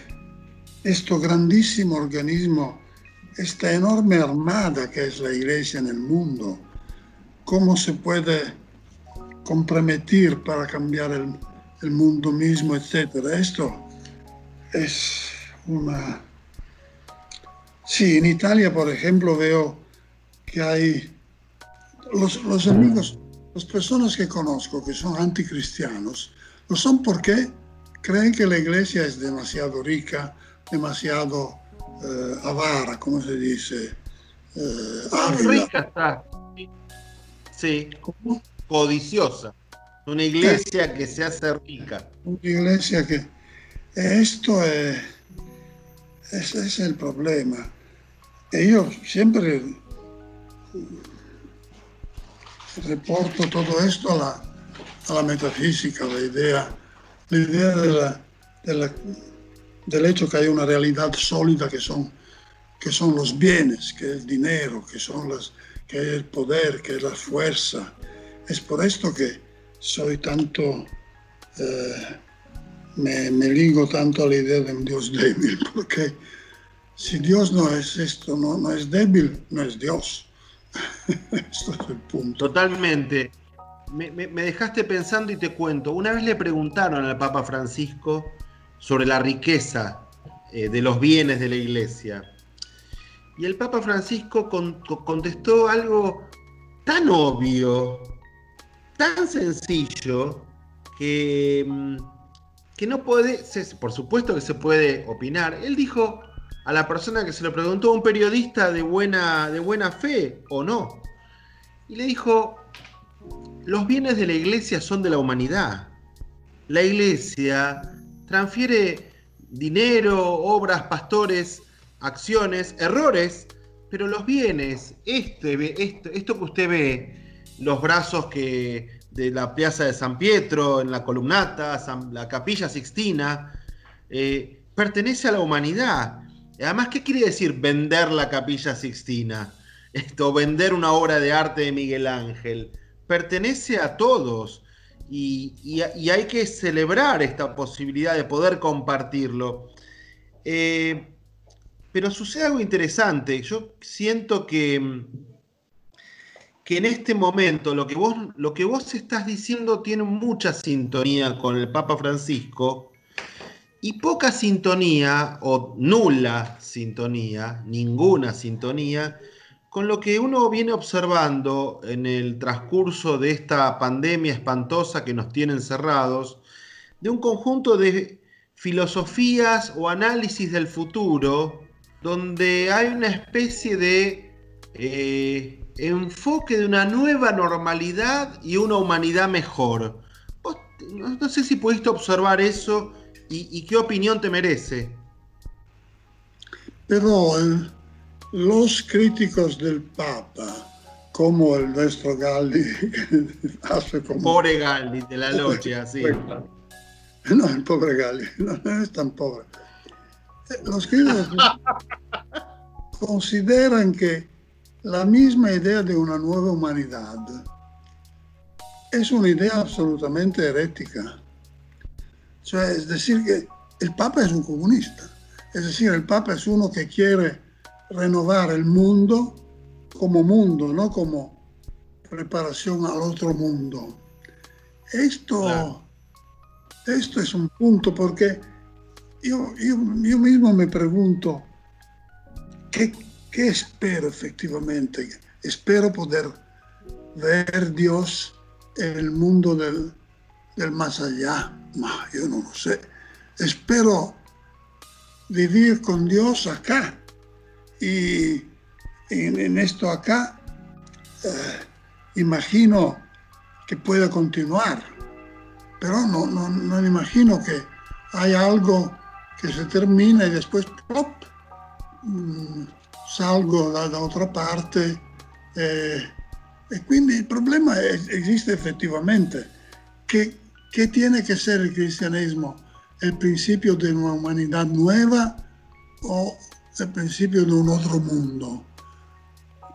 Speaker 2: este grandísimo organismo esta enorme armada que es la iglesia en el mundo, cómo se puede comprometer para cambiar el, mundo mismo, etcétera. Esto es una... Sí, en Italia, por ejemplo, veo que hay los, los amigos, las personas que conozco que son anticristianos, lo son porque creen que la iglesia es demasiado rica, demasiado eh, avara, ¿cómo se dice?
Speaker 1: Eh, rica está. Sí, codiciosa. Una iglesia que se hace rica.
Speaker 2: Una iglesia que... Esto es, ese es el problema. Yo siempre reporto todo esto a la, a la metafísica, la idea, la idea de del hecho que hay una realidad sólida que son, que son los bienes, que es el dinero, que, son las, que es el poder, que es la fuerza. Es por esto que soy tanto, eh, me, me, ligo tanto a la idea de un Dios débil, porque si Dios no es esto, no es débil, no es Dios. es el punto.
Speaker 1: Totalmente. Me, me, me dejaste pensando y te cuento. Una vez le preguntaron al Papa Francisco sobre la riqueza eh, de los bienes de la iglesia. Y el Papa Francisco contestó algo tan obvio, tan sencillo, que, mm, que no puede, por supuesto que se puede opinar. Él dijo a la persona que se lo preguntó, un periodista de buena, de buena fe o no, y le dijo, los bienes de la iglesia son de la humanidad. La iglesia transfiere dinero, obras, pastores, acciones, errores, pero los bienes, este, esto, esto que usted ve, los brazos que de la Plaza de San Pietro, en la columnata, la Capilla Sixtina, eh, pertenece a la humanidad. Además, ¿qué quiere decir vender la Capilla Sixtina? Esto, vender una obra de arte de Miguel Ángel. Pertenece a todos. Y, hay que celebrar esta posibilidad de poder compartirlo. Eh, pero sucede algo interesante. Yo siento que, que en este momento lo que, vos, lo que vos estás diciendo tiene mucha sintonía con el Papa Francisco y poca sintonía o nula sintonía, ninguna sintonía con lo que uno viene observando en el transcurso de esta pandemia espantosa que nos tiene encerrados, de un conjunto de filosofías o análisis del futuro, donde hay una especie de eh, enfoque de una nueva normalidad y una humanidad mejor. no, sé si pudiste observar eso y, qué opinión te merece.
Speaker 2: Pero los críticos del Papa, como el nuestro Galli,
Speaker 1: hace como... Pobre Galli, de la logia, sí.
Speaker 2: No, el pobre Galli, no, es tan pobre. Los críticos consideran que la misma idea de una nueva humanidad es una idea absolutamente herética. Es decir, que el Papa es un comunista. Es decir, el Papa es uno que quiere renovar el mundo como mundo, no como preparación al otro mundo. Esto, esto es un punto porque yo, yo, mismo me pregunto, ¿qué, ¿qué, espero efectivamente? Espero poder ver Dios en el mundo del, del más allá. Yo no lo sé. Espero vivir con Dios acá y en, esto acá, eh, imagino que pueda continuar, pero no, no, no imagino que haya algo que se termina y después ¡plop! Mm, salgo da, otra parte. Eh, y quindi il problema existe effettivamente. ¿Qué, ¿Qué tiene que ser el cristianismo? ¿El principio de una humanidad nueva o el principio de un otro mundo.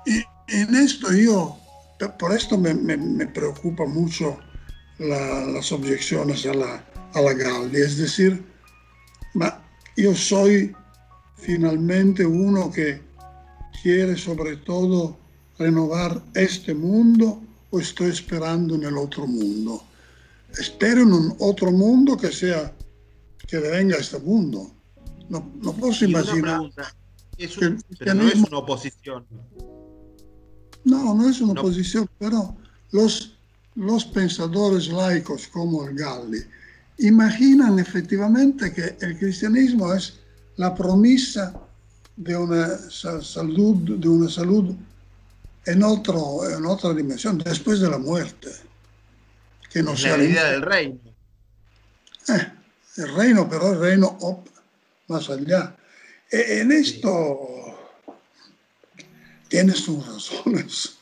Speaker 2: Y en esto yo, por esto me, me, preocupa mucho las objeciones a la, a la Gaudi, es decir, yo soy finalmente uno que quiere sobre todo renovar este mundo o estoy esperando en el otro mundo. Espero en un otro mundo que sea, que venga este mundo no, no puedo imaginar.
Speaker 1: Es pero no es una oposición.
Speaker 2: No, no es una oposición, pero los, los pensadores laicos como el Galli imaginan efectivamente que el cristianismo es la promesa de una salud, de una salud en, otro, en otra dimensión, después de la muerte.
Speaker 1: Que no sea la idea del reino.
Speaker 2: Eh, el reino, pero el reino más allá. E, en esto tiene sus razones,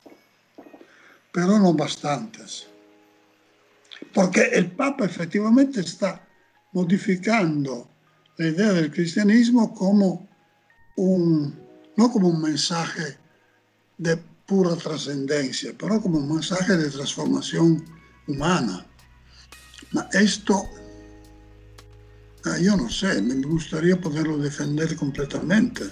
Speaker 2: pero no bastantes. Porque el Papa efectivamente está modificando la idea del cristianismo como un, no como un mensaje de pura trascendencia, pero como un mensaje de transformación humana. Esto Ah, yo no sé, me gustaría poderlo defender completamente.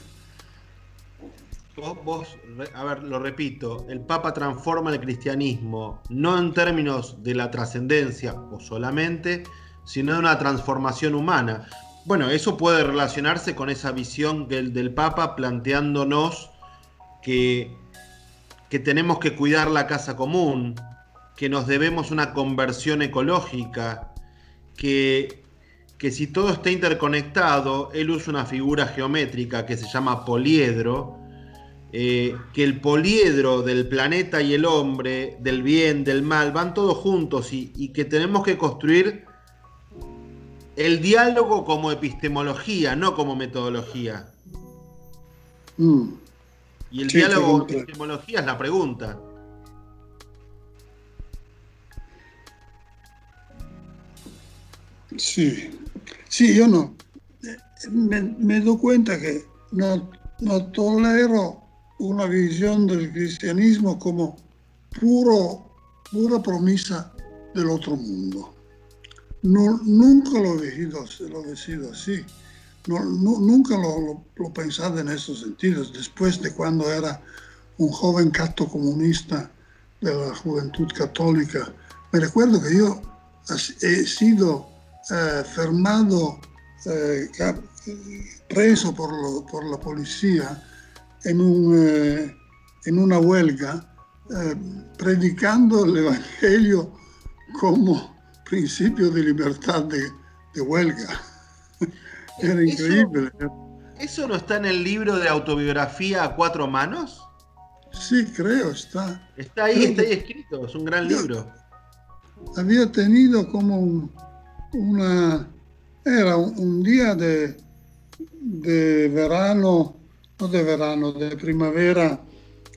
Speaker 1: Vos, a ver, lo repito, el Papa transforma el cristianismo, no en términos de la trascendencia o solamente, sino de una transformación humana. Bueno, eso puede relacionarse con esa visión del, del Papa planteándonos que, que tenemos que cuidar la casa común, que nos debemos una conversión ecológica, que, que si todo está interconectado, él usa una figura geométrica que se llama poliedro, eh, que el poliedro del planeta y el hombre, del bien, del mal, van todos juntos y, que tenemos que construir el diálogo como epistemología, no como metodología. Mm. Y el diálogo como epistemología es la pregunta.
Speaker 2: Sí, sí, yo no. Me, doy cuenta que no, no tolero una visión del cristianismo como puro, pura promesa del otro mundo. Nunca lo he sido, así. No, nunca lo, lo, pensado en esos sentidos. Después de cuando era un joven cato comunista de la juventud católica, me recuerdo que yo he sido eh, fermado, eh, preso por, por la policía en, un, eh, en una huelga eh, predicando el Evangelio como principio de libertad de, huelga. Era increíble.
Speaker 1: ¿Eso no está en el libro de autobiografía a cuatro manos?
Speaker 2: Sí, creo, está.
Speaker 1: Está ahí, está ahí escrito, es un gran libro.
Speaker 2: Había tenido como una... Era un, día de, de verano no de verano, de primavera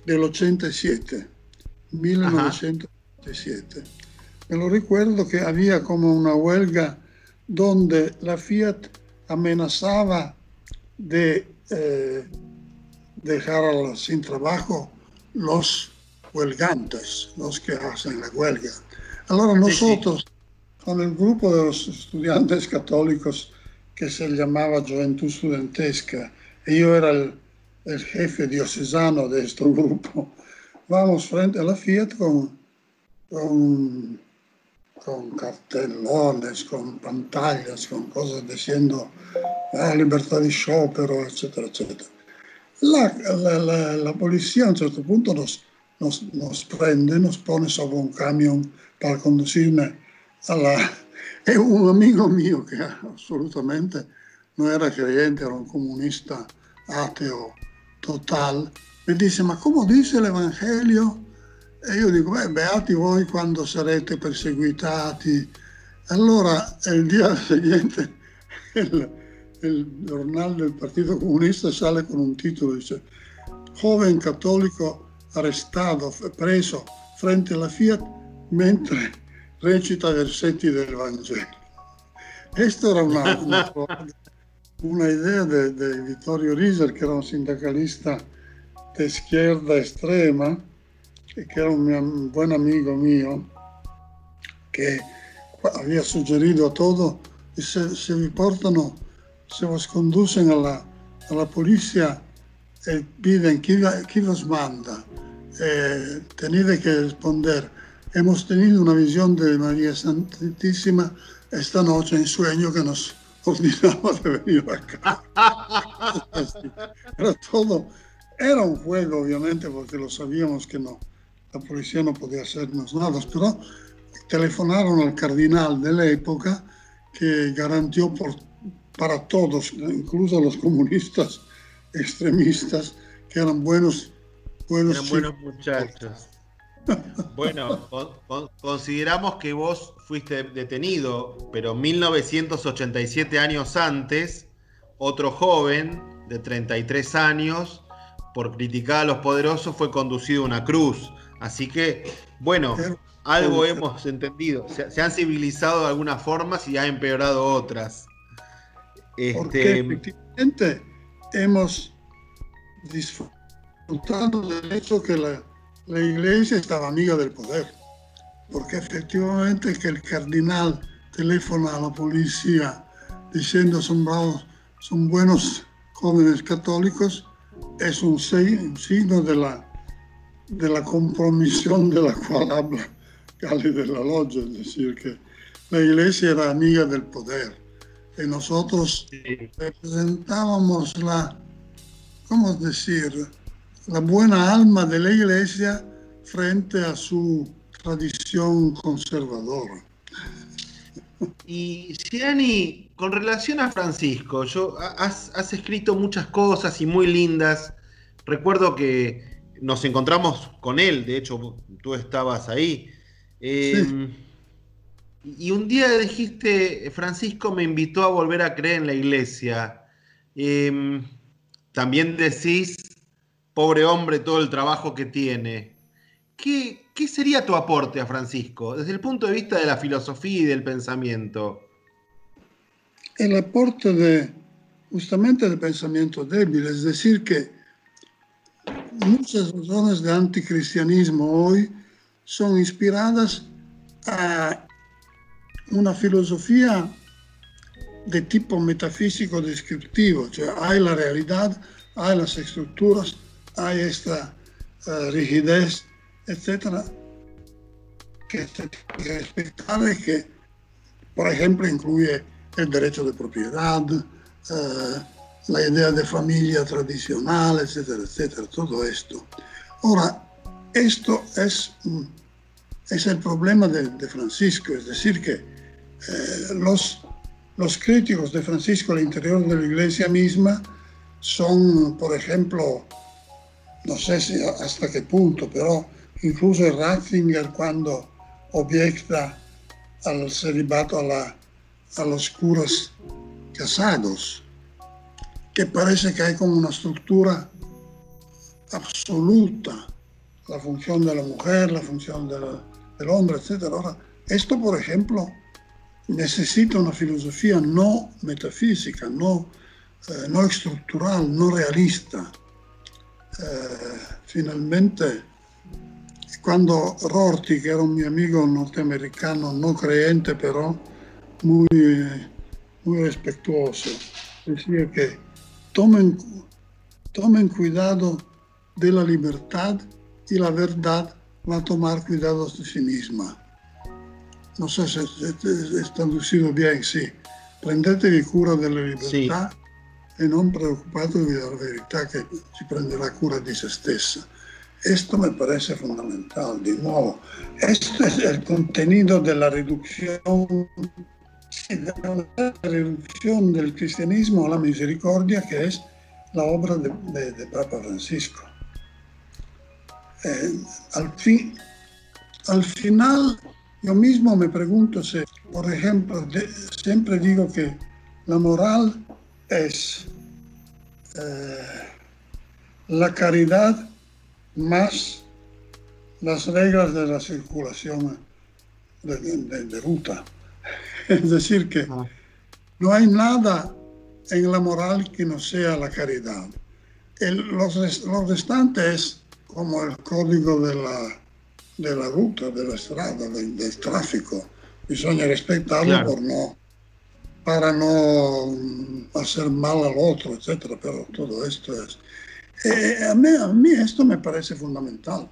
Speaker 2: del 87, 1987. Me lo recuerdo que había como una huelga donde la Fiat amenazaba de eh, dejar sin trabajo los huelgantes, los que hacen la huelga. Ahora nosotros, con el grupo de los estudiantes católicos que se llamaba Juventud Studentesca, y yo era el, el jefe diocesano de este grupo, vamos frente a la Fiat con, con, cartelones, con pantallas, con cosas diciendo ah, libertad de sciopero, etcétera, etcétera. La, la, la, policía a un certo punto nos, nos, nos, prende, nos pone sobre un camión para conducirme a la... E un amigo mío que absolutamente no era creyente, era un comunista ateo, total, mi dice, ma come dice l'Evangelio? E io dico, beh, beati voi quando sarete perseguitati. Allora il giorno seguente il, il giornale del Partito Comunista sale con un titolo, dice, joven cattolico arrestato, preso frente alla Fiat mentre recita versetti del Vangelo. Questa era una, una una idea de, de, Vittorio Riser, que era un sindicalista de izquierda extrema, que era un, buen amigo mío, que había sugerido a todo, y se, se vi portano, se os conducen a la, a la policía e piden chi, chi los manda, eh, tenete que responder, hemos tenido una visión de María Santísima esta noche en sueño que nos ordinaba de venir acá. Era todo, era un juego obviamente porque lo sabíamos que no, la policía no podía hacernos nada, pero telefonaron al cardenal de la época que garantió por, para todos, incluso los comunistas extremistas, que eran buenos, buenos,
Speaker 1: eran buenos muchachos. Bueno, consideramos que vos fuiste detenido, pero 1987 años antes, otro joven de 33 años, por criticar a los poderosos, fue conducido a una cruz. Así que, bueno, algo hemos entendido. Se, han civilizado de algunas formas y ha empeorado otras.
Speaker 2: Este... efectivamente hemos disfrutado del hecho que la la iglesia estaba amiga del poder, porque efectivamente que el cardenal telefona a la policía diciendo son bravos, son buenos jóvenes católicos, es un, signo de la, de la compromisión de la cual habla Cali de la Logia, es decir, que la iglesia era amiga del poder y nosotros representábamos la, ¿cómo decir?, la buena alma de la iglesia frente a su tradición conservadora.
Speaker 1: Y Gianni, con relación a Francisco, yo, has, escrito muchas cosas y muy lindas. Recuerdo que nos encontramos con él, de hecho tú estabas ahí. Em, y un día dijiste, Francisco me invitó a volver a creer en la iglesia. Em, también decís, pobre hombre, todo el trabajo que tiene. ¿Qué, ¿Qué sería tu aporte a Francisco desde el punto de vista de la filosofía y del pensamiento?
Speaker 2: El aporte de justamente del pensamiento débil, es decir, que muchas razones de anticristianismo hoy son inspiradas a una filosofía de tipo metafísico descriptivo, sea, hay la realidad, hay las estructuras, hay esta uh, rigidez, etcétera, que se tiene que respetar y que, por ejemplo, incluye el derecho de propiedad, uh, la idea de familia tradicional, etcétera, etcétera, todo esto. Ahora, esto es, es el problema de, de Francisco, es decir, que eh, los, los críticos de Francisco al interior de la iglesia misma son, por ejemplo, no sé si hasta qué punto, pero incluso Ratzinger cuando obiecta al celibato a los curas casados, que parece que hay como una estructura absoluta, la función de la mujer, la función del hombre, etc. Ahora, esto, por ejemplo, necesita una filosofía no metafísica, no, eh, no estructural, no realista. Eh, finalmente, cuando Rorty, que era un mi amigo norteamericano, no creyente, pero muy, muy respetuoso, decía que tomen, tomen cuidado de la libertad y la verdad va a tomar cuidado de sí misma non so se, è traducido bien, sì. Prendetevi cura della libertà sì. E non preoccupatevi della verità che si prenderà cura di se stessa. Esto me parece fundamental, de nuevo. Este es el contenido de la reducción, de la reducción del cristianismo a la misericordia, que es la obra de, Papa Francisco. Eh, al, fin, al final yo mismo me pregunto si, por ejemplo, siempre digo que la moral es eh, la caridad más las reglas de la circulación de, ruta. Es decir, que ah. no hay nada en la moral que no sea la caridad. El, los, los restantes como el código de la de la ruta, de la estrada, del, del traffico. Bisogna rispettarlo claro. por no, para no hacer mal al otro, etc. Pero todo esto es... Eh, a, mí, a, mí, esto me parece fundamental.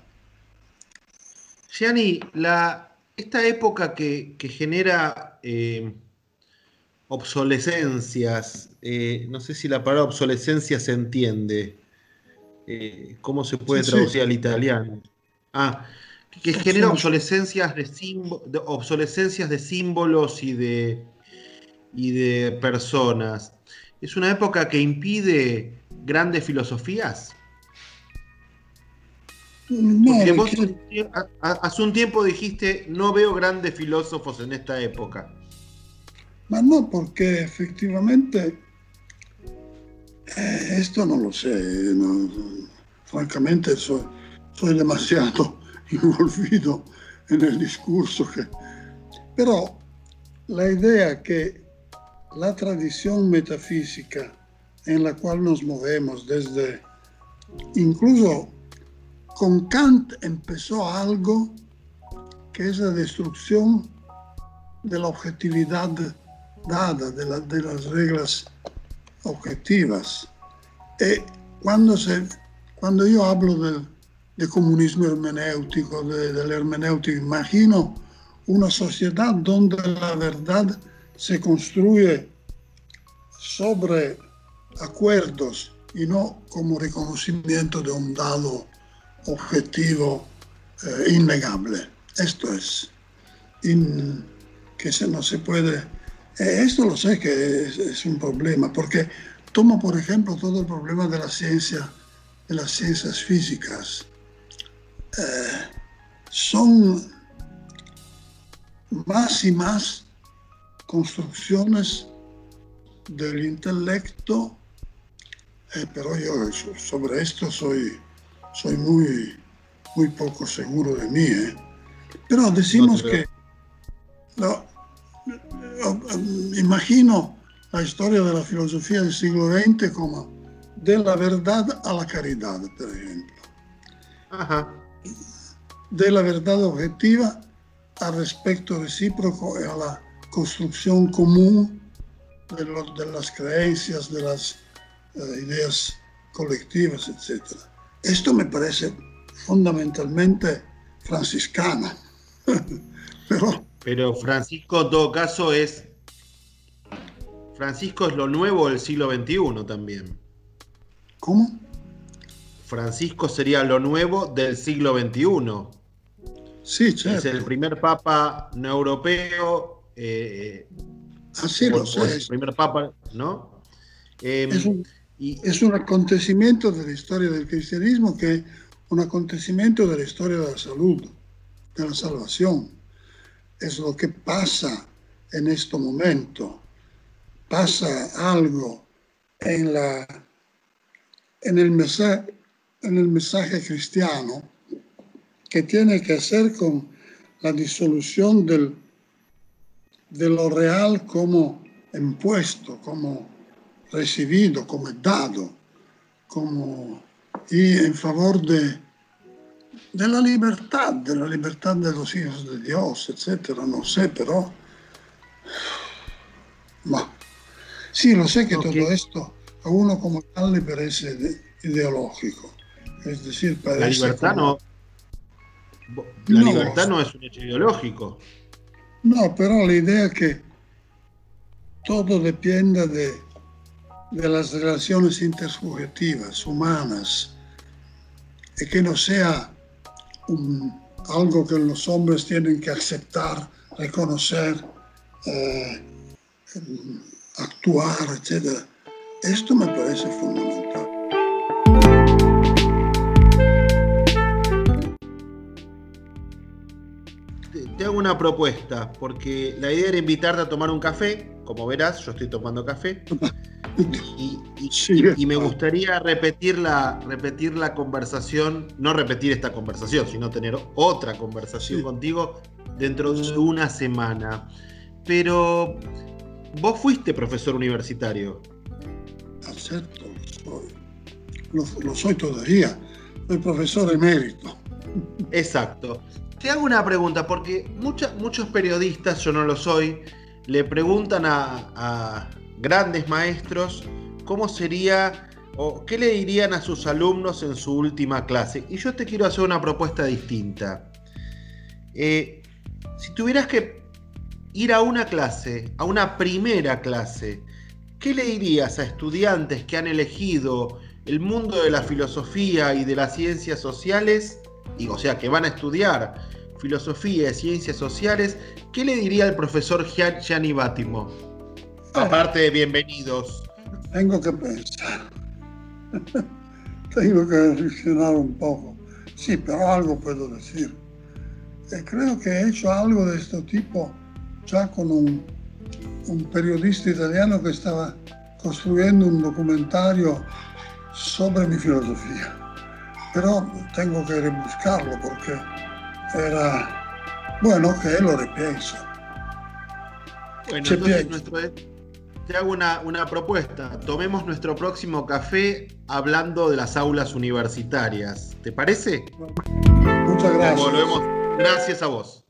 Speaker 1: Gianni, la, esta época que, que genera eh, obsolescencias, eh, no sé si la palabra obsolescencia se entiende, ¿cómo se puede sí, traducir sí. al italiano? Ah, que genera obsolescencias de, de, obsolescencias de símbolos y de, y de personas. ¿Es una época que impide grandes filosofías?
Speaker 2: No,
Speaker 1: Porque vos hace un tiempo dijiste, no veo grandes filósofos en esta época.
Speaker 2: Ma no, porque efectivamente eh, esto no lo sé. No, francamente soy, soy demasiado involvido en el discurso. Que... Pero la idea que la tradición metafísica en la cual nos movemos desde, incluso con Kant empezó algo que es la destrucción de la objetividad dada, de, la, de las reglas objetivas. Y cuando, se, cuando yo hablo del de comunismo hermenéutico, de, de la hermenéutica. Imagino una sociedad donde la verdad se construye sobre acuerdos y no como reconocimiento de un dado objetivo eh, innegable. Esto es, que se, no se puede... Eh, esto lo sé que es, un problema, porque tomo por ejemplo todo el problema de la ciencia, de las ciencias físicas. Eh, son más y más construcciones del intelecto, eh, pero yo sobre esto soy, soy muy, muy poco seguro de mí. ¿eh? Pero decimos que, imagino la historia de la filosofía del siglo XX como de la verdad a la caridad, por ejemplo. De la verdad objetiva al respecto recíproco y a la construcción común de, las creencias, de las eh, ideas colectivas, etc. Esto me parece fundamentalmente franciscana.
Speaker 1: Pero, Pero Francisco en todo caso es... Francisco es lo nuevo del siglo XXI también.
Speaker 2: ¿Cómo?
Speaker 1: Francisco sería lo nuevo del siglo XXI.
Speaker 2: Sí,
Speaker 1: Es el primer papa no europeo. Eh,
Speaker 2: Así lo sé.
Speaker 1: El primer papa, ¿no?
Speaker 2: Em, es, un, y, es un acontecimiento de la historia del cristianismo que es un acontecimiento de la historia de la salud, de la salvación. Es lo que pasa en este momento. Pasa algo en, la, en, el, mensaje, en el mensaje cristiano que tiene que hacer con la disolución del, de lo real como impuesto, como recibido, como dado, como y en favor de, de la libertad, de la libertad de los hijos de Dios, etcétera. No sé, pero sí, lo sé que todo esto a uno como tal le parece ideológico. Es decir,
Speaker 1: parece la libertad no, la libertad no es un hecho ideológico.
Speaker 2: No, pero la idea es que todo dependa de, de las relaciones intersubjetivas, humanas, y que no sea algo que los hombres tienen que aceptar, reconocer, eh, actuar, etc. Esto me parece fundamental.
Speaker 1: Hago una propuesta, porque la idea era invitarte a tomar un café, como verás, yo estoy tomando café, y, me gustaría repetir la, repetir la conversación, no repetir esta conversación, sino tener otra conversación contigo dentro de una semana. Pero vos fuiste profesor universitario.
Speaker 2: Acepto, Lo, lo soy todavía, soy profesor emérito.
Speaker 1: Exacto. Te hago una pregunta, porque muchos periodistas, yo no lo soy, le preguntan a, grandes maestros cómo sería o qué le dirían a sus alumnos en su última clase. Y yo te quiero hacer una propuesta distinta. Eh, si tuvieras que ir a una clase, a una primera clase, ¿qué le dirías a estudiantes que han elegido el mundo de la filosofía y de las ciencias sociales y, o sea, que van a estudiar filosofía y ciencias sociales, ¿qué le diría el profesor Gianni Bátimo? Aparte de bienvenidos.
Speaker 2: Tengo que pensar. tengo que reflexionar un poco. Sí, pero algo puedo decir. Eh, creo que he hecho algo de este tipo ya con un, un periodista italiano que estaba construyendo un documentario sobre mi filosofía. Pero tengo que rebuscarlo porque era, bueno, que lo repienso.
Speaker 1: Bueno, entonces te hago una, una, propuesta. Tomemos nuestro próximo café hablando de las aulas universitarias. ¿Te parece?
Speaker 2: Muchas gracias.
Speaker 1: Volvemos. Gracias a vos.